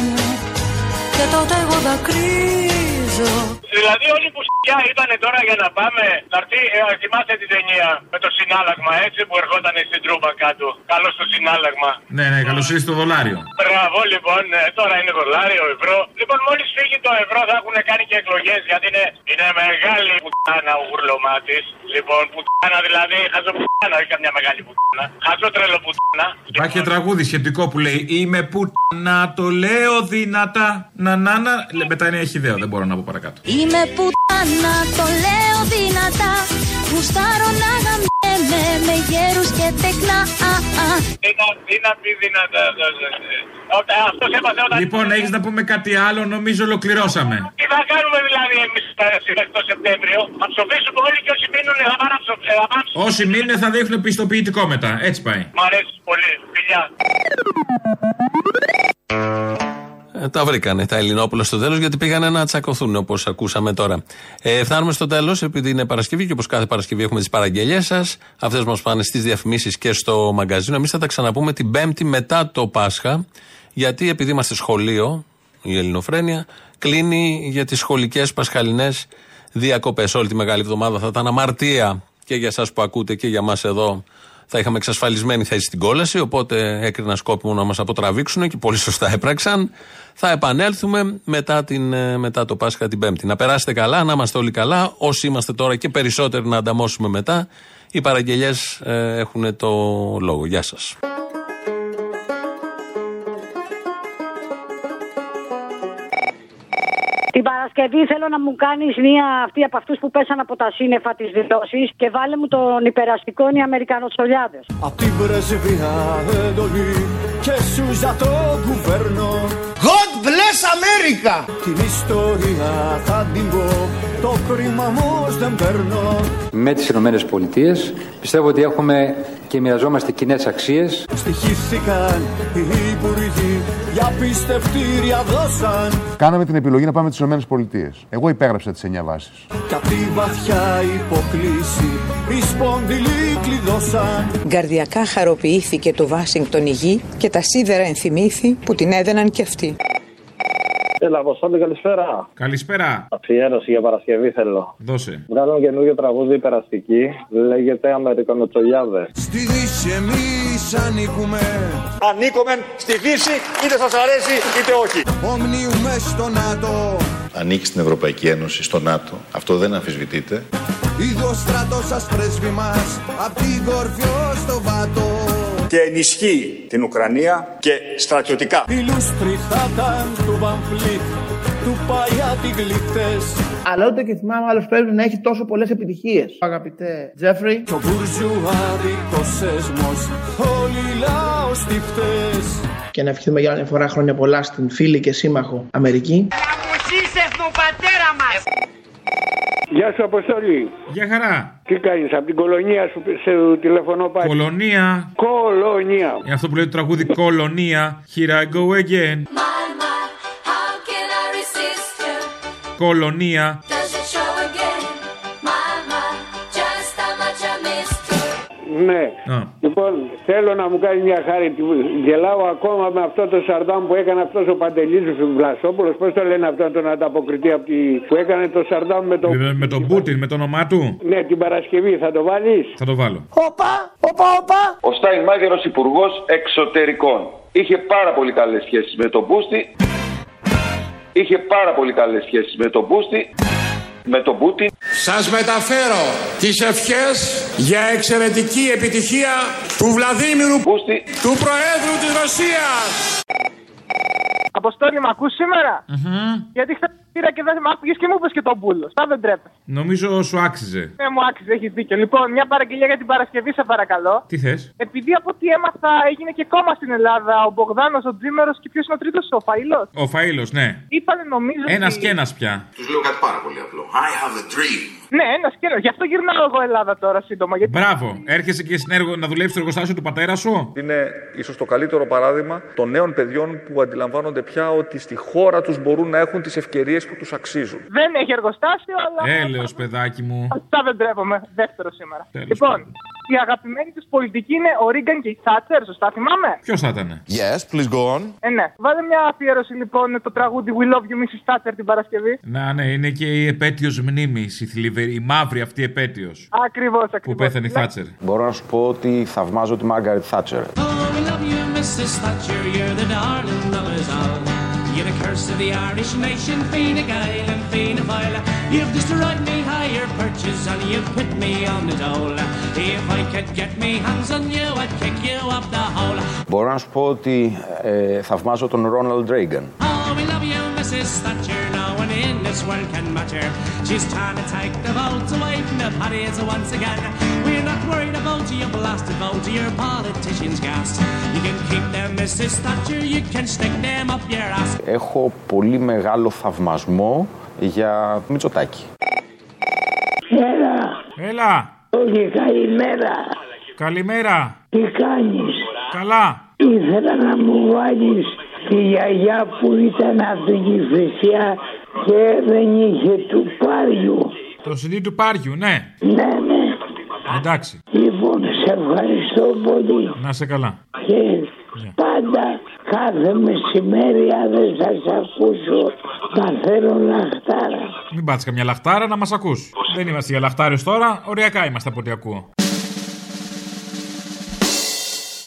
Και τότε εγώ δακρύζω Δηλαδή όλοι που σκιά ήταν τώρα για να πάμε να έρθει, ε, θυμάστε την ταινία με το συνάλλαγμα έτσι που ερχόταν στην τρούμπα κάτω. Καλός στο συνάλλαγμα. Ναι, ναι, καλώς ήρθες το δολάριο. Μπράβο λοιπόν, ε, τώρα είναι δολάριο, ευρώ. Λοιπόν, μόλις φύγει το ευρώ θα έχουν κάνει και εκλογές γιατί είναι, είναι μεγάλη πουτάνα ο γουρλωμάτης. Λοιπόν, πουτάνα δηλαδή, χαζό πουτάνα, όχι καμιά μεγάλη πουτάνα. Χαζό τρελό πουτάνα. Υπάρχει και τραγούδι σχετικό που λέει Είμαι που να το λέω δυνατά. Να να να. Λε, Μετά είναι έχει ιδέα, δεν μπορώ να πω παρακάτω. Είμαι πουτάνα, το λέω δυνατά Γουστάρω να γαμιέμαι με γέρους και τεκνά α, α. Τι να, τι να πει δυνατά. ε, ε, ε, Αυτό έπαθε όταν. Λοιπόν, έχεις να πούμε κάτι άλλο, νομίζω ολοκληρώσαμε. Τι θα κάνουμε δηλαδή εμείς το Σεπτέμβριο; Θα ψοφήσουμε όλοι και όσοι μείνουν θα πάνε να ψοφ- ε, θα πάνε να ψοφ- Όσοι μείνουν θα δείχνουν πιστοποιητικό μετά. Έτσι πάει. Μ' αρέσει πολύ. Φιλιά. Ε, τα βρήκανε τα Ελληνόπουλα στο τέλος γιατί πήγανε να τσακωθούν όπως ακούσαμε τώρα. Ε, φτάνουμε στο τέλος επειδή είναι Παρασκευή και όπως κάθε Παρασκευή έχουμε τις παραγγελίες σας. Αυτές μας πάνε στις διαφημίσεις και στο μαγκαζίνο. Εμείς θα τα ξαναπούμε την Πέμπτη μετά το Πάσχα. Γιατί επειδή είμαστε σχολείο, η Ελληνοφρένεια, κλείνει για τις σχολικές πασχαλινές διακοπές. Όλη τη μεγάλη εβδομάδα θα ήταν αμαρτία και για εσάς που ακούτε και για μας εδώ θα είχαμε εξασφαλισμένη θέση στην κόλαση, οπότε έκρινα σκόπιμο να μας αποτραβήξουν και πολύ σωστά έπραξαν. Θα επανέλθουμε μετά, την, ε, μετά το Πάσχα την Πέμπτη. Να περάσετε καλά, να είμαστε όλοι καλά. Όσοι είμαστε τώρα και περισσότεροι να ανταμώσουμε μετά. Οι παραγγελίε έχουν το λόγο. Γεια σας. Την Παρασκευή θέλω να μου κάνεις μία αυτή από αυτούς που πέσαν από τα σύννεφα της δηλώσης και βάλε μου τον υπεραστικό οι Αμερικανοτσολιάδε. Απ' την πρεσβεία εντολή και σου για το κουβέρνο God bless Αμέρικα. Την ιστορία θα την πω, το κρίμα όμως δεν παίρνω. Με τις Ηνωμένες Πολιτείες πιστεύω ότι έχουμε και μοιραζόμαστε κοινές αξίες. Στοιχήθηκαν οι υπουργοί, για πιστευτήρια δώσαν. Κάναμε την επιλογή να πάμε στις ΗΠΑ. Εγώ υπέγραψα τις 9 βάσεις. Κι απ' τη βαθιά υποκλήση, οι σπονδυλοί κλειδώσαν. Γκαρδιακά χαροποιήθηκε το Βάσιγκτον η γη και τα σίδερα ενθυμήθη που την έδαιναν και αυτοί. Έλα, Αποστόλη, καλησπέρα. Καλησπέρα. Αφιέρωση για Παρασκευή θέλω. Δώσε. Βγάλω καινούργιο τραγούδι περαστική. Λέγεται Αμερικανοτσολιάδες. Στη Δύση εμείς ανήκουμε. Ανήκουμε στη Δύση, είτε σας αρέσει είτε όχι. Ομνίουμε στο ΝΑΤΟ. Ανήκει στην Ευρωπαϊκή Ένωση, στο ΝΑΤΟ. Αυτό δεν αμφισβητείται. Είδε ο στρατός σας πρέσβη μας, απ' την κορφή ως το βάτο. Και ενισχύει την Ουκρανία και στρατιωτικά. Οι λούστροι θα ήταν του Βαμφλίτ, του Παγιάτη γλυκτές. Αλλά ούτε και θυμάμαι άλλος πρέπει να έχει τόσο πολλές επιτυχίες. Αγαπητέ Τζέφρι. Κι ο μπουρζουάδικος σεσμός, όλοι οι λαοστιχτές. Και να ευχηθούμε για άλλη μια φορά χρόνια πολλά στην φίλη και σύμμαχο Αμερική. Αποσύσε τον πατέρα μας. Γεια σου, Αποστολή. Γεια χαρά. Τι κάνεις, από την κολονία σου σε τηλεφωνώ πάλι. Κολονία. Κολονία. Είναι αυτό που λέει το τραγούδι Κολονία. Here I go again. Κολονία. Ναι. Λοιπόν, θέλω να μου κάνει μια χάρη. Γελάω ακόμα με αυτό το σαρδάμ που έκανε αυτός ο Παντελής του Βλασόπουλος. Πώς το λένε αυτό τον ανταποκριτή από τη... που έκανε το σαρδάμ με το. Με, με τον Πούτιν, με το όνομά του; Ναι, την Παρασκευή θα το βάλεις; Θα το βάλω. Όπα, όπα, όπα. Ο Στάινμάγερος υπουργός Εξωτερικών είχε πάρα πολύ καλές σχέσεις με τον Μπούστη. Είχε πάρα πολύ καλές σχέσεις με τον Μπούστη. Με τον Πούτιν. Σας μεταφέρω τις ευχές για εξαιρετική επιτυχία του Βλαδίμηρου Μπούστη. του Προέδρου της Ρωσίας. Αποστόλη, μ' ακούς σήμερα; Γιατί χθες πήρα και δεν με άκουγες και μου είπες και τον πούλο. Τα δεν τρέπε. Νομίζω σου άξιζε. Ναι, μου άξιζε, έχεις δίκιο. Λοιπόν, μια παραγγελία για την Παρασκευή, σε παρακαλώ. Τι θες; Επειδή από ό,τι έμαθα έγινε και κόμμα στην Ελλάδα ο Μπογδάνος, ο Τζίμερος και ποιος είναι ο τρίτος, ο Φαήλο. Ο Φαήλο, ναι. Είπανε νομίζω. Ένας ότι- και ένας πια. Τους λέω κάτι πάρα πολύ απλό. I have a dream. Ναι, ένα και ένα. Γι' αυτό γυρνάω εγώ Ελλάδα τώρα σύντομα. Γιατί... Μπράβο. Έρχεσαι και στην έργο να δουλεύει στο εργοστάσιο του πατέρα σου; Είναι ίσως το καλύτερο παράδειγμα των νέων παιδιών που αντιλαμβάνονται πια ότι στη χώρα τους μπορούν να έχουν τις ευκαιρίες που τους αξίζουν. Δεν έχει εργοστάσιο, αλλά. Έλεος παιδάκι μου. Αυτά δεν τρέπομαι. Δεύτερο σήμερα. Τέλος λοιπόν, η αγαπημένη του πολιτική είναι ο Ρίγκαν και η Θάτσερ, σωστά θυμάμαι; Ποιος θα ήταν; Yes, please go on. Ε, ναι. Βάλε μια αφιέρωση λοιπόν το τραγούδι We Love You Mrs. Thatcher την Παρασκευή. Να, ναι, είναι και η επέτειος μνήμης, η θλιβερή, η μαύρη αυτή επέτειος. Ακριβώς, ακριβώς. Που πέθανε η Θάτσερ. Μπορώ να σου πω ότι θαυμάζω τη Μάργαρετ Θάτσερ. We love you, Mrs. Thatcher, you're the darling of us all. You're the curse of the Irish nation, Fine Gael and Fine Gael. You've destroyed me higher perches and you've put me on the dole. If I could get me hands on you, I'd kick you up the hole. Μπορώ να σου πω ότι ε, θαυμάζω τον Ρόναλντ Ρέιγκαν. Oh, we love you, Mrs. Thatcher, no one in this world can match her. She's trying to take the votes away from the parties once again. We're not worried about your blasted vote, your politicians' gas. You can keep them, Mrs. Thatcher, you can stick them up your ass. Έχω πολύ μεγάλο θαυμασμό για Μητσοτάκη. Έλα. Έλα. Όχι, καλημέρα. Καλημέρα. Τι κάνεις; Καλά. Ήθελα να μου βάλεις τη γιαγιά που ήταν από την Κηφισιά και δεν είχε του πάριου. Το CD του Πάριου, ναι. Ναι, ναι. Εντάξει. Λοιπόν, σε ευχαριστώ πολύ. Να σε καλά. Και πάντα κάθε μεσημέρι αν δεν σας ακούσω θα θέλω λαχτάρα. Μην πάτε καμιά λαχτάρα να μας ακούς. Δεν είμαστε για λαχτάρες τώρα, οριακά είμαστε από ό,τι ακούω.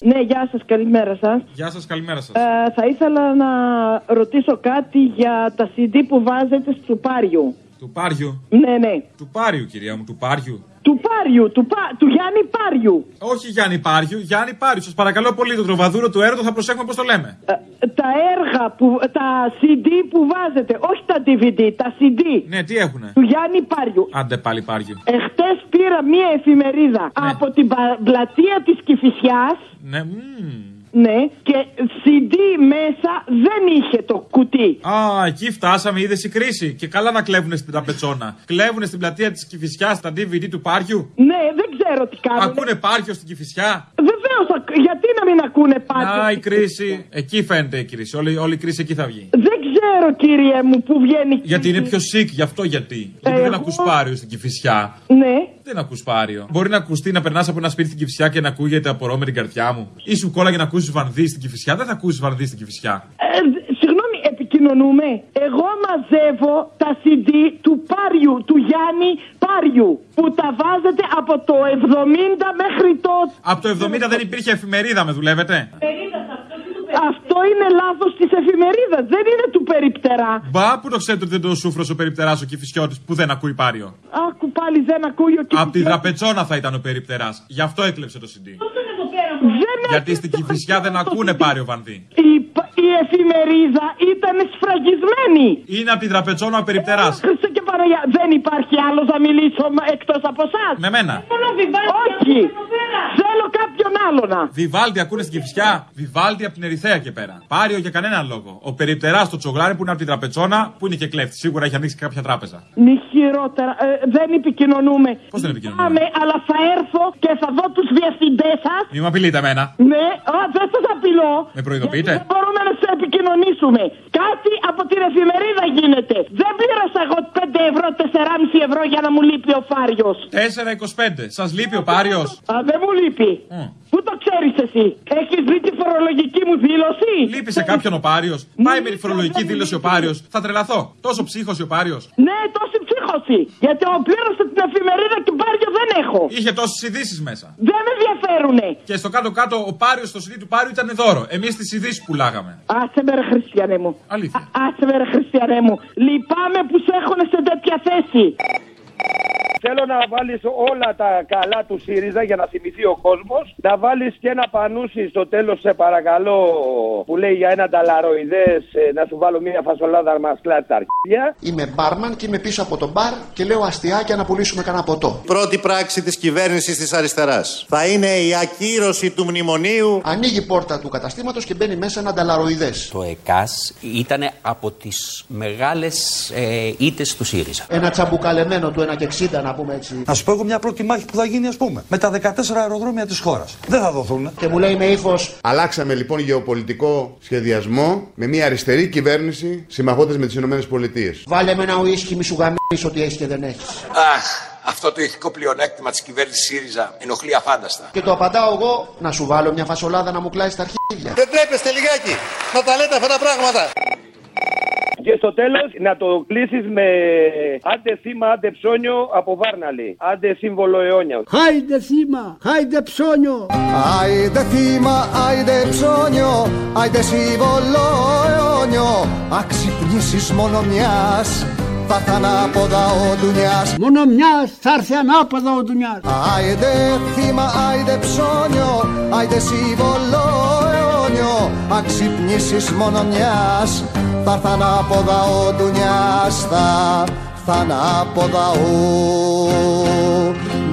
Ναι, γεια σας, καλημέρα σας. Γεια σας, καλημέρα σας. Ε, θα ήθελα να ρωτήσω κάτι για τα CD που βάζετε στο Πάριου. Του Πάριου. Ναι, ναι. Του Πάριου, κυρία μου, του Πάριου. Του Πάριου, του, πα... του Γιάννη Πάριου. Όχι Γιάννη Πάριου, Γιάννη Πάριου. Σας παρακαλώ πολύ, το τροβαδούρο του έρωτο θα προσέχουμε πώς το λέμε. Τα έργα, που, τα CD που βάζετε, όχι τα DVD, τα CD. Ναι, τι έχουνε; Του Γιάννη Πάριου. Άντε πάλι Πάριου. Εχθές πήρα μία εφημερίδα από την πα- πλατεία της Κηφισιάς Ναι, μμμ. Ναι, και CD μέσα δεν είχε το κουτί. Α, εκεί φτάσαμε, είδες η κρίση. Και καλά να κλέβουν στην τραπετσόνα. Κλέβουν στην πλατεία της Κυφυσιά τα DVD του Πάριου. Ναι, δεν ξέρω τι κάνουν. Ακούνε Πάριο στην Κυφυσιά; Βεβαίως, γιατί να μην ακούνε πάντα. Α, η κρίση. Εκεί φαίνεται η κρίση. Όλη, όλη η κρίση εκεί θα βγει. Δεν ξέρω, κύριε μου, που βγαίνει. Γιατί είναι πιο sick, γι' αυτό γιατί. Γιατί δεν εγώ- ακούς Πάριο στην Κυφυσιά. Ναι. Δεν ακούς Πάριο. Μπορεί να ακουστεί να περνάς από ένα σπίτι στην Κυφυσιά και να ακούγεται απορώ με την καρδιά μου. Ή σου κόλλαγε να ακούσεις βανδύ στην Κυφυσιά; Δεν θα ακούσεις βανδύ στην Κυφυσιά. Ε, δ- συγγνώμη, επικοινωνούμε. Εγώ μαζεύω τα CD του Πάριου, του Γιάννη Πάριου, που τα βάζετε από το 70 μέχρι το... Από το 70 δεν υπήρχε εφημερίδα, με δουλεύετε; Αυτό είναι λάθος της εφημερίδας, δεν είναι του περιπτερά. Μπα, που το ξέρετε ότι δεν το σούφρο ο περιπτεράς ο Κυφυσιώτης που δεν ακούει Πάριο; Άκου πάλι δεν ακούει ο Από τη δραπετσόνα θα ήταν ο περιπτεράς. Γι' αυτό έκλεψε το CD. Δεν Γιατί στην Κυφυσιά δεν ακούνε Πάριο Βανδύ. η, η εφημερίδα ήταν σφραγισμένη. Είναι από τη δραπετσόνα ο περιπτερά. Χριστέ και Παναγιά, δεν υπάρχει άλλος να μιλήσω μα- εκτός από εσάς. Με μένα. Όχι. Θέλω κάποιον άλλο να. Βιβάλτι ακούνε στην Κυφυσιά. Βιβάλτι από την Ερυθέα και πέρα. Πάριο για κανέναν λόγο. Ο περιπτερά στο τσογλάρι που είναι από τη τραπετσόνα που είναι και κλέφτη. Σίγουρα έχει ανοίξει κάποια τράπεζα. Μη χειρότερα, ε, δεν επικοινωνούμε. Πώς δεν επικοινωνούμε; Πάμε, αλλά θα έρθω και θα δω τους διευθυντές σας. Μη με απειλείτε εμένα. Ναι, α, δεν σας απειλώ. Με προειδοποιείτε; Δεν μπορούμε να σε επικοινωνήσουμε. Κάτι από την εφημερίδα γίνεται. Δεν πλήρωσα εγώ 5 ευρώ, 4,5 ευρώ για να μου λείπει ο Φάριος. 4,25. Σας λείπει ο Πάριος; Α, δεν μου λείπει. Πού το ξέρεις εσύ; Έχεις δει τη φορολογική μου δήλωση; Λείπει σε κάποιον ο Πάριος. Πάει με τη φορολογική δήλωση ο Πάριος. Θα τρελαθώ. Τόσο ψύχωση ο Πάριος. Ναι, τόση ψύχωση. Γιατί ο πλήρωσα την εφημερίδα και Πάριο δεν έχω. Είχε τόσες ειδήσεις μέσα. Δεν με ενδιαφέρουνε. Και στο κάτω-κάτω ο Πάριος στο CD του Πάριου ήταν δώρο. Εμείς τις ειδήσεις πουλάγαμε. Άσε με ρε χριστιανέ μου. Αλήθεια. Α- Άσε με ρε χριστιανέ μου. Λυπάμαι που σε έχουν σε τέτοια θέση. Θέλω να βάλεις όλα τα καλά του ΣΥΡΙΖΑ για να θυμηθεί ο κόσμος. Να βάλεις και ένα πανούσι στο τέλος, σε παρακαλώ, που λέει για ένα ταλαροειδέ. Να σου βάλω μια φασολάδα να μα κλάτσει τα αρχίδια. Είμαι μπάρμαν και είμαι πίσω από τον μπαρ και λέω αστιάκια να πουλήσουμε κανένα ποτό. Πρώτη πράξη της κυβέρνησης της αριστεράς θα είναι η ακύρωση του μνημονίου. Ανοίγει η πόρτα του καταστήματος και μπαίνει μέσα ένα ταλαροειδέ. Το ΕΚΑΣ ήταν από τις μεγάλες ε, ήττες του ΣΥΡΙΖΑ. Ένα τσαμπουκαλεμένο του 1,60 να πούμε έτσι. Να σου πω εγώ μια πρώτη μάχη που θα γίνει, ας πούμε, με τα 14 αεροδρόμια της χώρας. Δεν θα δοθούν. Και μου λέει με ύφος. Αλλάξαμε λοιπόν γεωπολιτικό σχεδιασμό με μια αριστερή κυβέρνηση συμμαχώντας με τις Ηνωμένες Πολιτείες. Βάλε με ένα ουίσκι μη σου γαμίσει ότι έχεις και δεν έχεις. Αχ, αυτό το ηθικό πλεονέκτημα της κυβέρνησης ΣΥΡΙΖΑ ενοχλεί αφάνταστα. Και το απαντάω εγώ να σου βάλω μια φασολάδα να μου κλάσει τα αρχίδια. Δεν τρέπεστε λιγάκι να τα λέτε αυτά τα πράγματα. Και στο τέλος να το κλείσεις με άντε θύμα, άντε ψώνιο από Βάρναλη. Άντε σύμβολο αιώνια. Χάιντε θύμα, χάιντε ψώνιο. Άιντε θύμα, άιντε ψώνιο, άιντε σύμβολο αιώνιο. Αξυπνήσεις μόνο μιας, θα έρθει ανάποδα ο Ντουνιάς. Μόνο μιας θα έρθει ανάποδα ο Ντουνιάς. Άιντε θύμα, άιντε ψώνιο, άιντε σύμβολο αιώνιο. Αξυπνήσεις μόνο μιας, θα έρθει ανάποδα ο Ντουνιάς. Θα έρθει ανάποδα ο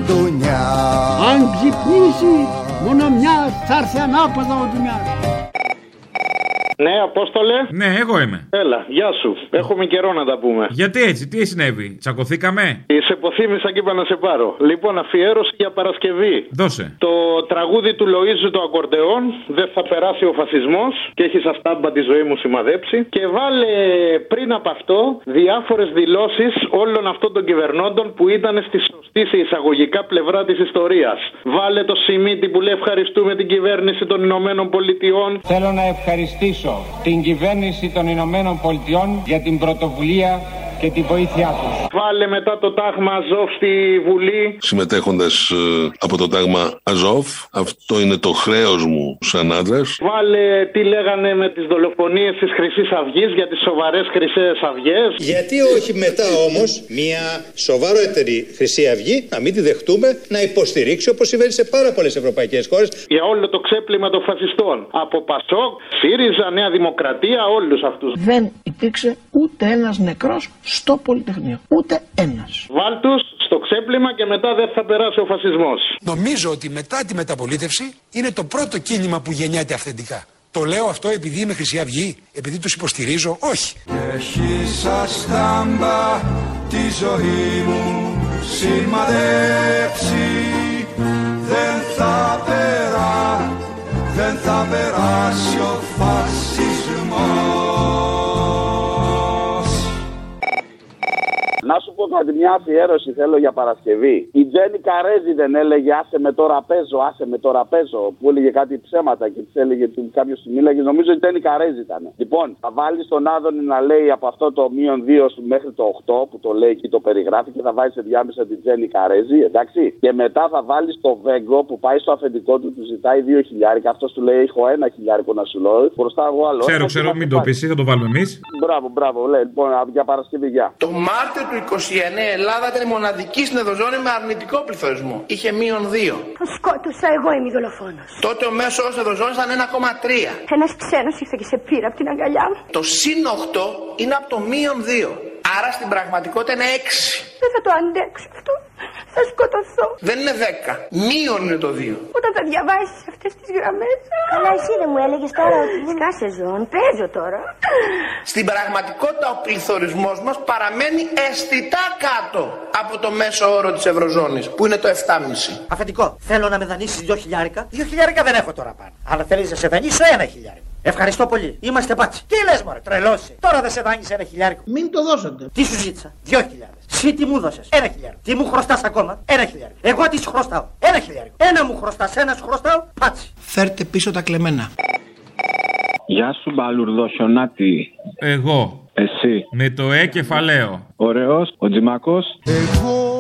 Ντουνιάς. Αν ξυπνήσεις, μόνο μιας θα έρθει ανάποδα ο Ντουνιάς. Ναι, Απόστολε. Ναι, εγώ είμαι. Έλα, γεια σου. Έχουμε καιρό να τα πούμε. Γιατί έτσι, τι συνέβη, τσακωθήκαμε; Σε υποθύμησα και είπα να σε πάρω. Λοιπόν, αφιέρωση για Παρασκευή. Δώσε. Το τραγούδι του Λοίζου το ακορντεόν Δεν θα περάσει ο φασισμός και έχεις σαν στάμπα τη ζωή μου σημαδέψει. Και βάλε πριν από αυτό διάφορες δηλώσεις όλων αυτών των κυβερνώντων που ήταν στη σωστή σε εισαγωγικά πλευρά της ιστορίας. Βάλε το Σιμίτι που λέει ευχαριστούμε την κυβέρνηση των Ηνωμένων Πολιτειών. Θέλω να ευχαριστήσω την κυβέρνηση των Ηνωμένων Πολιτειών για την πρωτοβουλία και τη βοήθειά τους. Βάλε μετά το τάγμα Αζόφ στη Βουλή. Συμμετέχοντας ε, από το τάγμα Αζόφ, αυτό είναι το χρέος μου σαν άντρας. Βάλε τι λέγανε με τις δολοφονίες της χρυσής Αυγής για τις σοβαρές χρυσές Αυγές. Γιατί όχι μετά όμως μια σοβαρότερη Χρυσή Αυγή να μην τη δεχτούμε να υποστηρίξει όπως συμβαίνει σε πάρα πολλές ευρωπαϊκές χώρες. Για όλο το ξέπλυμα των φασιστών. Από Πασόκ, ΣΥΡΙΖΑ, Νέα Δημοκρατία, όλους αυτούς. Δεν υπήρξε ούτε ένας νεκρός στο Πολυτεχνείο. Ούτε ένας. Βάλ τους στο ξέπλυμα και μετά δεν θα περάσει ο φασισμός. Νομίζω ότι μετά τη μεταπολίτευση είναι το πρώτο κίνημα που γεννιέται αυθεντικά. Το λέω αυτό επειδή είμαι Χρυσή Αυγή, επειδή τους υποστηρίζω, όχι. Έχει σαν στάμπα τη ζωή μου σημαδέψει Δεν θα περά, δεν θα περάσει ο πω κάτι, μια αφιέρωση θέλω για Παρασκευή. Η Τζέννη Καρέζη δεν έλεγε Άσε με τώρα παίζω, άσε με τώρα παίζω. Που έλεγε κάτι ψέματα και της έλεγε κάποιος τη μίλαγε. Νομίζω η Τζέννη Καρέζη ήταν. Λοιπόν, θα βάλει τον Άδωνη να λέει από αυτό το μείον 2 σου μέχρι το 8 που το λέει εκεί το περιγράφει και θα βάλει σε διάμεσα την Τζέννη Καρέζη, εντάξει. Και μετά θα βάλει το Βέγκο που πάει στο αφεντικό του, του ζητάει 2 χιλιάρικα. Αυτός του λέει: Έχω ένα χιλιάρικο να σου λέω. Μπροστά εγώ άλλο. Ξέρω, ένα ξέρω, και μην θα το πάει. πεις, θα το βάλουμε εμείς. Μπράβο, μπράβο, λέει. Λοιπόν, για Παρασκευή, γεια. Το Μάρτιο του 29 η Ελλάδα ήταν η μοναδική στην Ευρωζώνη με αρνητικό πληθωρισμό. Είχε μείον 2. Σκότωσα, εγώ είμαι η δολοφόνος. Τότε ο μέσος όρος Ευρωζώνης ήταν 1,3. Ένας ξένος ήρθε και σε πήρε από την αγκαλιά μου. Το συν 8 είναι από το μείον 2. Άρα στην πραγματικότητα είναι 6. Δεν θα το αντέξω αυτό. Θα σκοτωθώ. Δεν είναι 10. Μείον είναι το 2. Όταν θα διαβάσεις αυτές τις γραμμές. Καλά, εσύ δεν μου έλεγες τώρα ότι σκάσε ζών. Παίζω τώρα. Στην πραγματικότητα ο πληθωρισμός μας παραμένει αισθητά κάτω από το μέσο όρο της Ευρωζώνης που είναι το 7,5. Αφεντικό, θέλω να με δανείσεις δυο χιλιάρικα. Δύο χιλιάρικα δεν έχω τώρα πάνω. Αλλά θέλεις να σε δανείσω ένα χιλιάρικο. Ευχαριστώ πολύ. Είμαστε πάτσι. Τι λες, Μωρέ, τρελώσει. Τώρα δεν σε δάνεισε ένα χιλιάρικο. Μην το δώσετε. Τι σου ζήτησα; Δυο χιλιάδες. Εσύ τι μου δώσες; Ένα χιλιάρικο. Τι μου χρωστάς ακόμα; Ένα χιλιάρικο. Εγώ τις σου χρωστάω. Ένα χιλιάρικο. Ένα μου χρωστάς, ένας σου χρωστάω. Πάτσι. Φέρτε πίσω τα κλεμμένα. Γεια σου Μπαλουρδοχιονάτη. Εγώ. Εσύ. Με το ε κεφαλαίο. Ωραίος, ο Τζιμάκος. Εγώ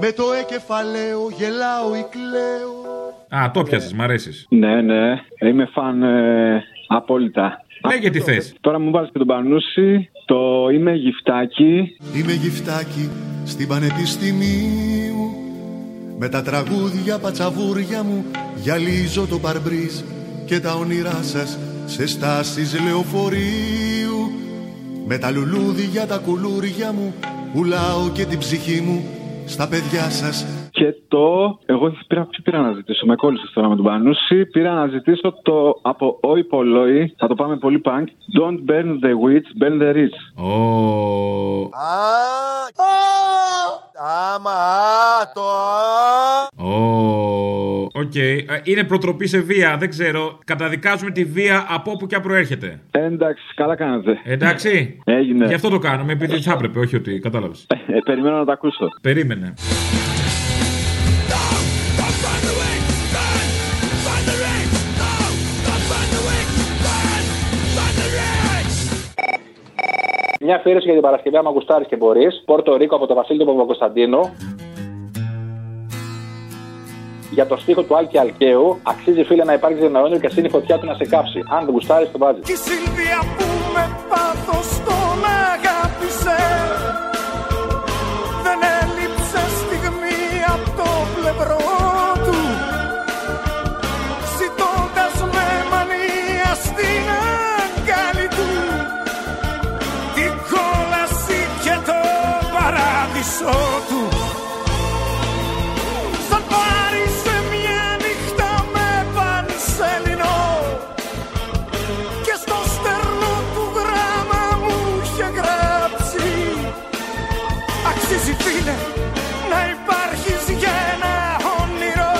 με το εκεφαλαίο γελάω ή κλαίω Α, το πιάσες, μ' αρέσεις. Ναι, ναι. Είμαι φαν ε, απόλυτα. Λέγε τι θες. Τώρα μου βάζει και τον Πανούση. Το είμαι γυφτάκι. Είμαι γυφτάκι στην πανεπιστημίου Με τα τραγούδια πατσαβούρια μου Γυαλίζω το παρμπρίζ Και τα όνειρά σας σε στάσεις λεωφορείου Με τα λουλούδια τα κουλούρια μου Πουλάω και την ψυχή μου Στα παιδιά σας Και το. Εγώ πήρα, τι πήρα να ζητήσω. Με κόλλησες τώρα με τον Πανούση. Πήρα να ζητήσω το από Όι Πολόι. Θα το πάμε πολύ punk. Don't burn the witch, burn the rich. Ω. Άμα το Ω. Οκ. Ε, Είναι προτροπή σε βία, δεν ξέρω. Καταδικάζουμε τη βία από όπου και αν προέρχεται. Εντάξει, καλά κάνατε. Εντάξει. Έγινε. Γι' αυτό το κάνουμε, επειδή θα έπρεπε, όχι ότι κατάλαβες. Ε, περιμένω να τα ακούσω. Περίμενε. Μια αφιέρωση για την Παρασκευή, άμα γουστάρεις και μπορείς. Πόρτο Ρίκο από τον Βασίλη του Παπακοσταντίνο. Για το στίχο του Άλκη Αλκαίου, αξίζει φίλε να υπάρχει ένα όνειρο και ασύνη φωτιά του να σε κάψει. Αν δεν γουστάρεις, το βάζεις. Κι η Σίλβια που με πάθος παράδεισό του. Θα πάρει σε μια νύχτα με πανσέλινο και στο στερνό του γράμμα μου είχε γράψει. Αξίζει φίλε να υπάρχεις για ένα όνειρο.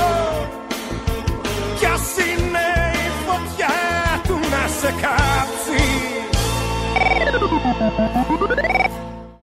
Κι ας είναι η φωτιά του να σε κάψει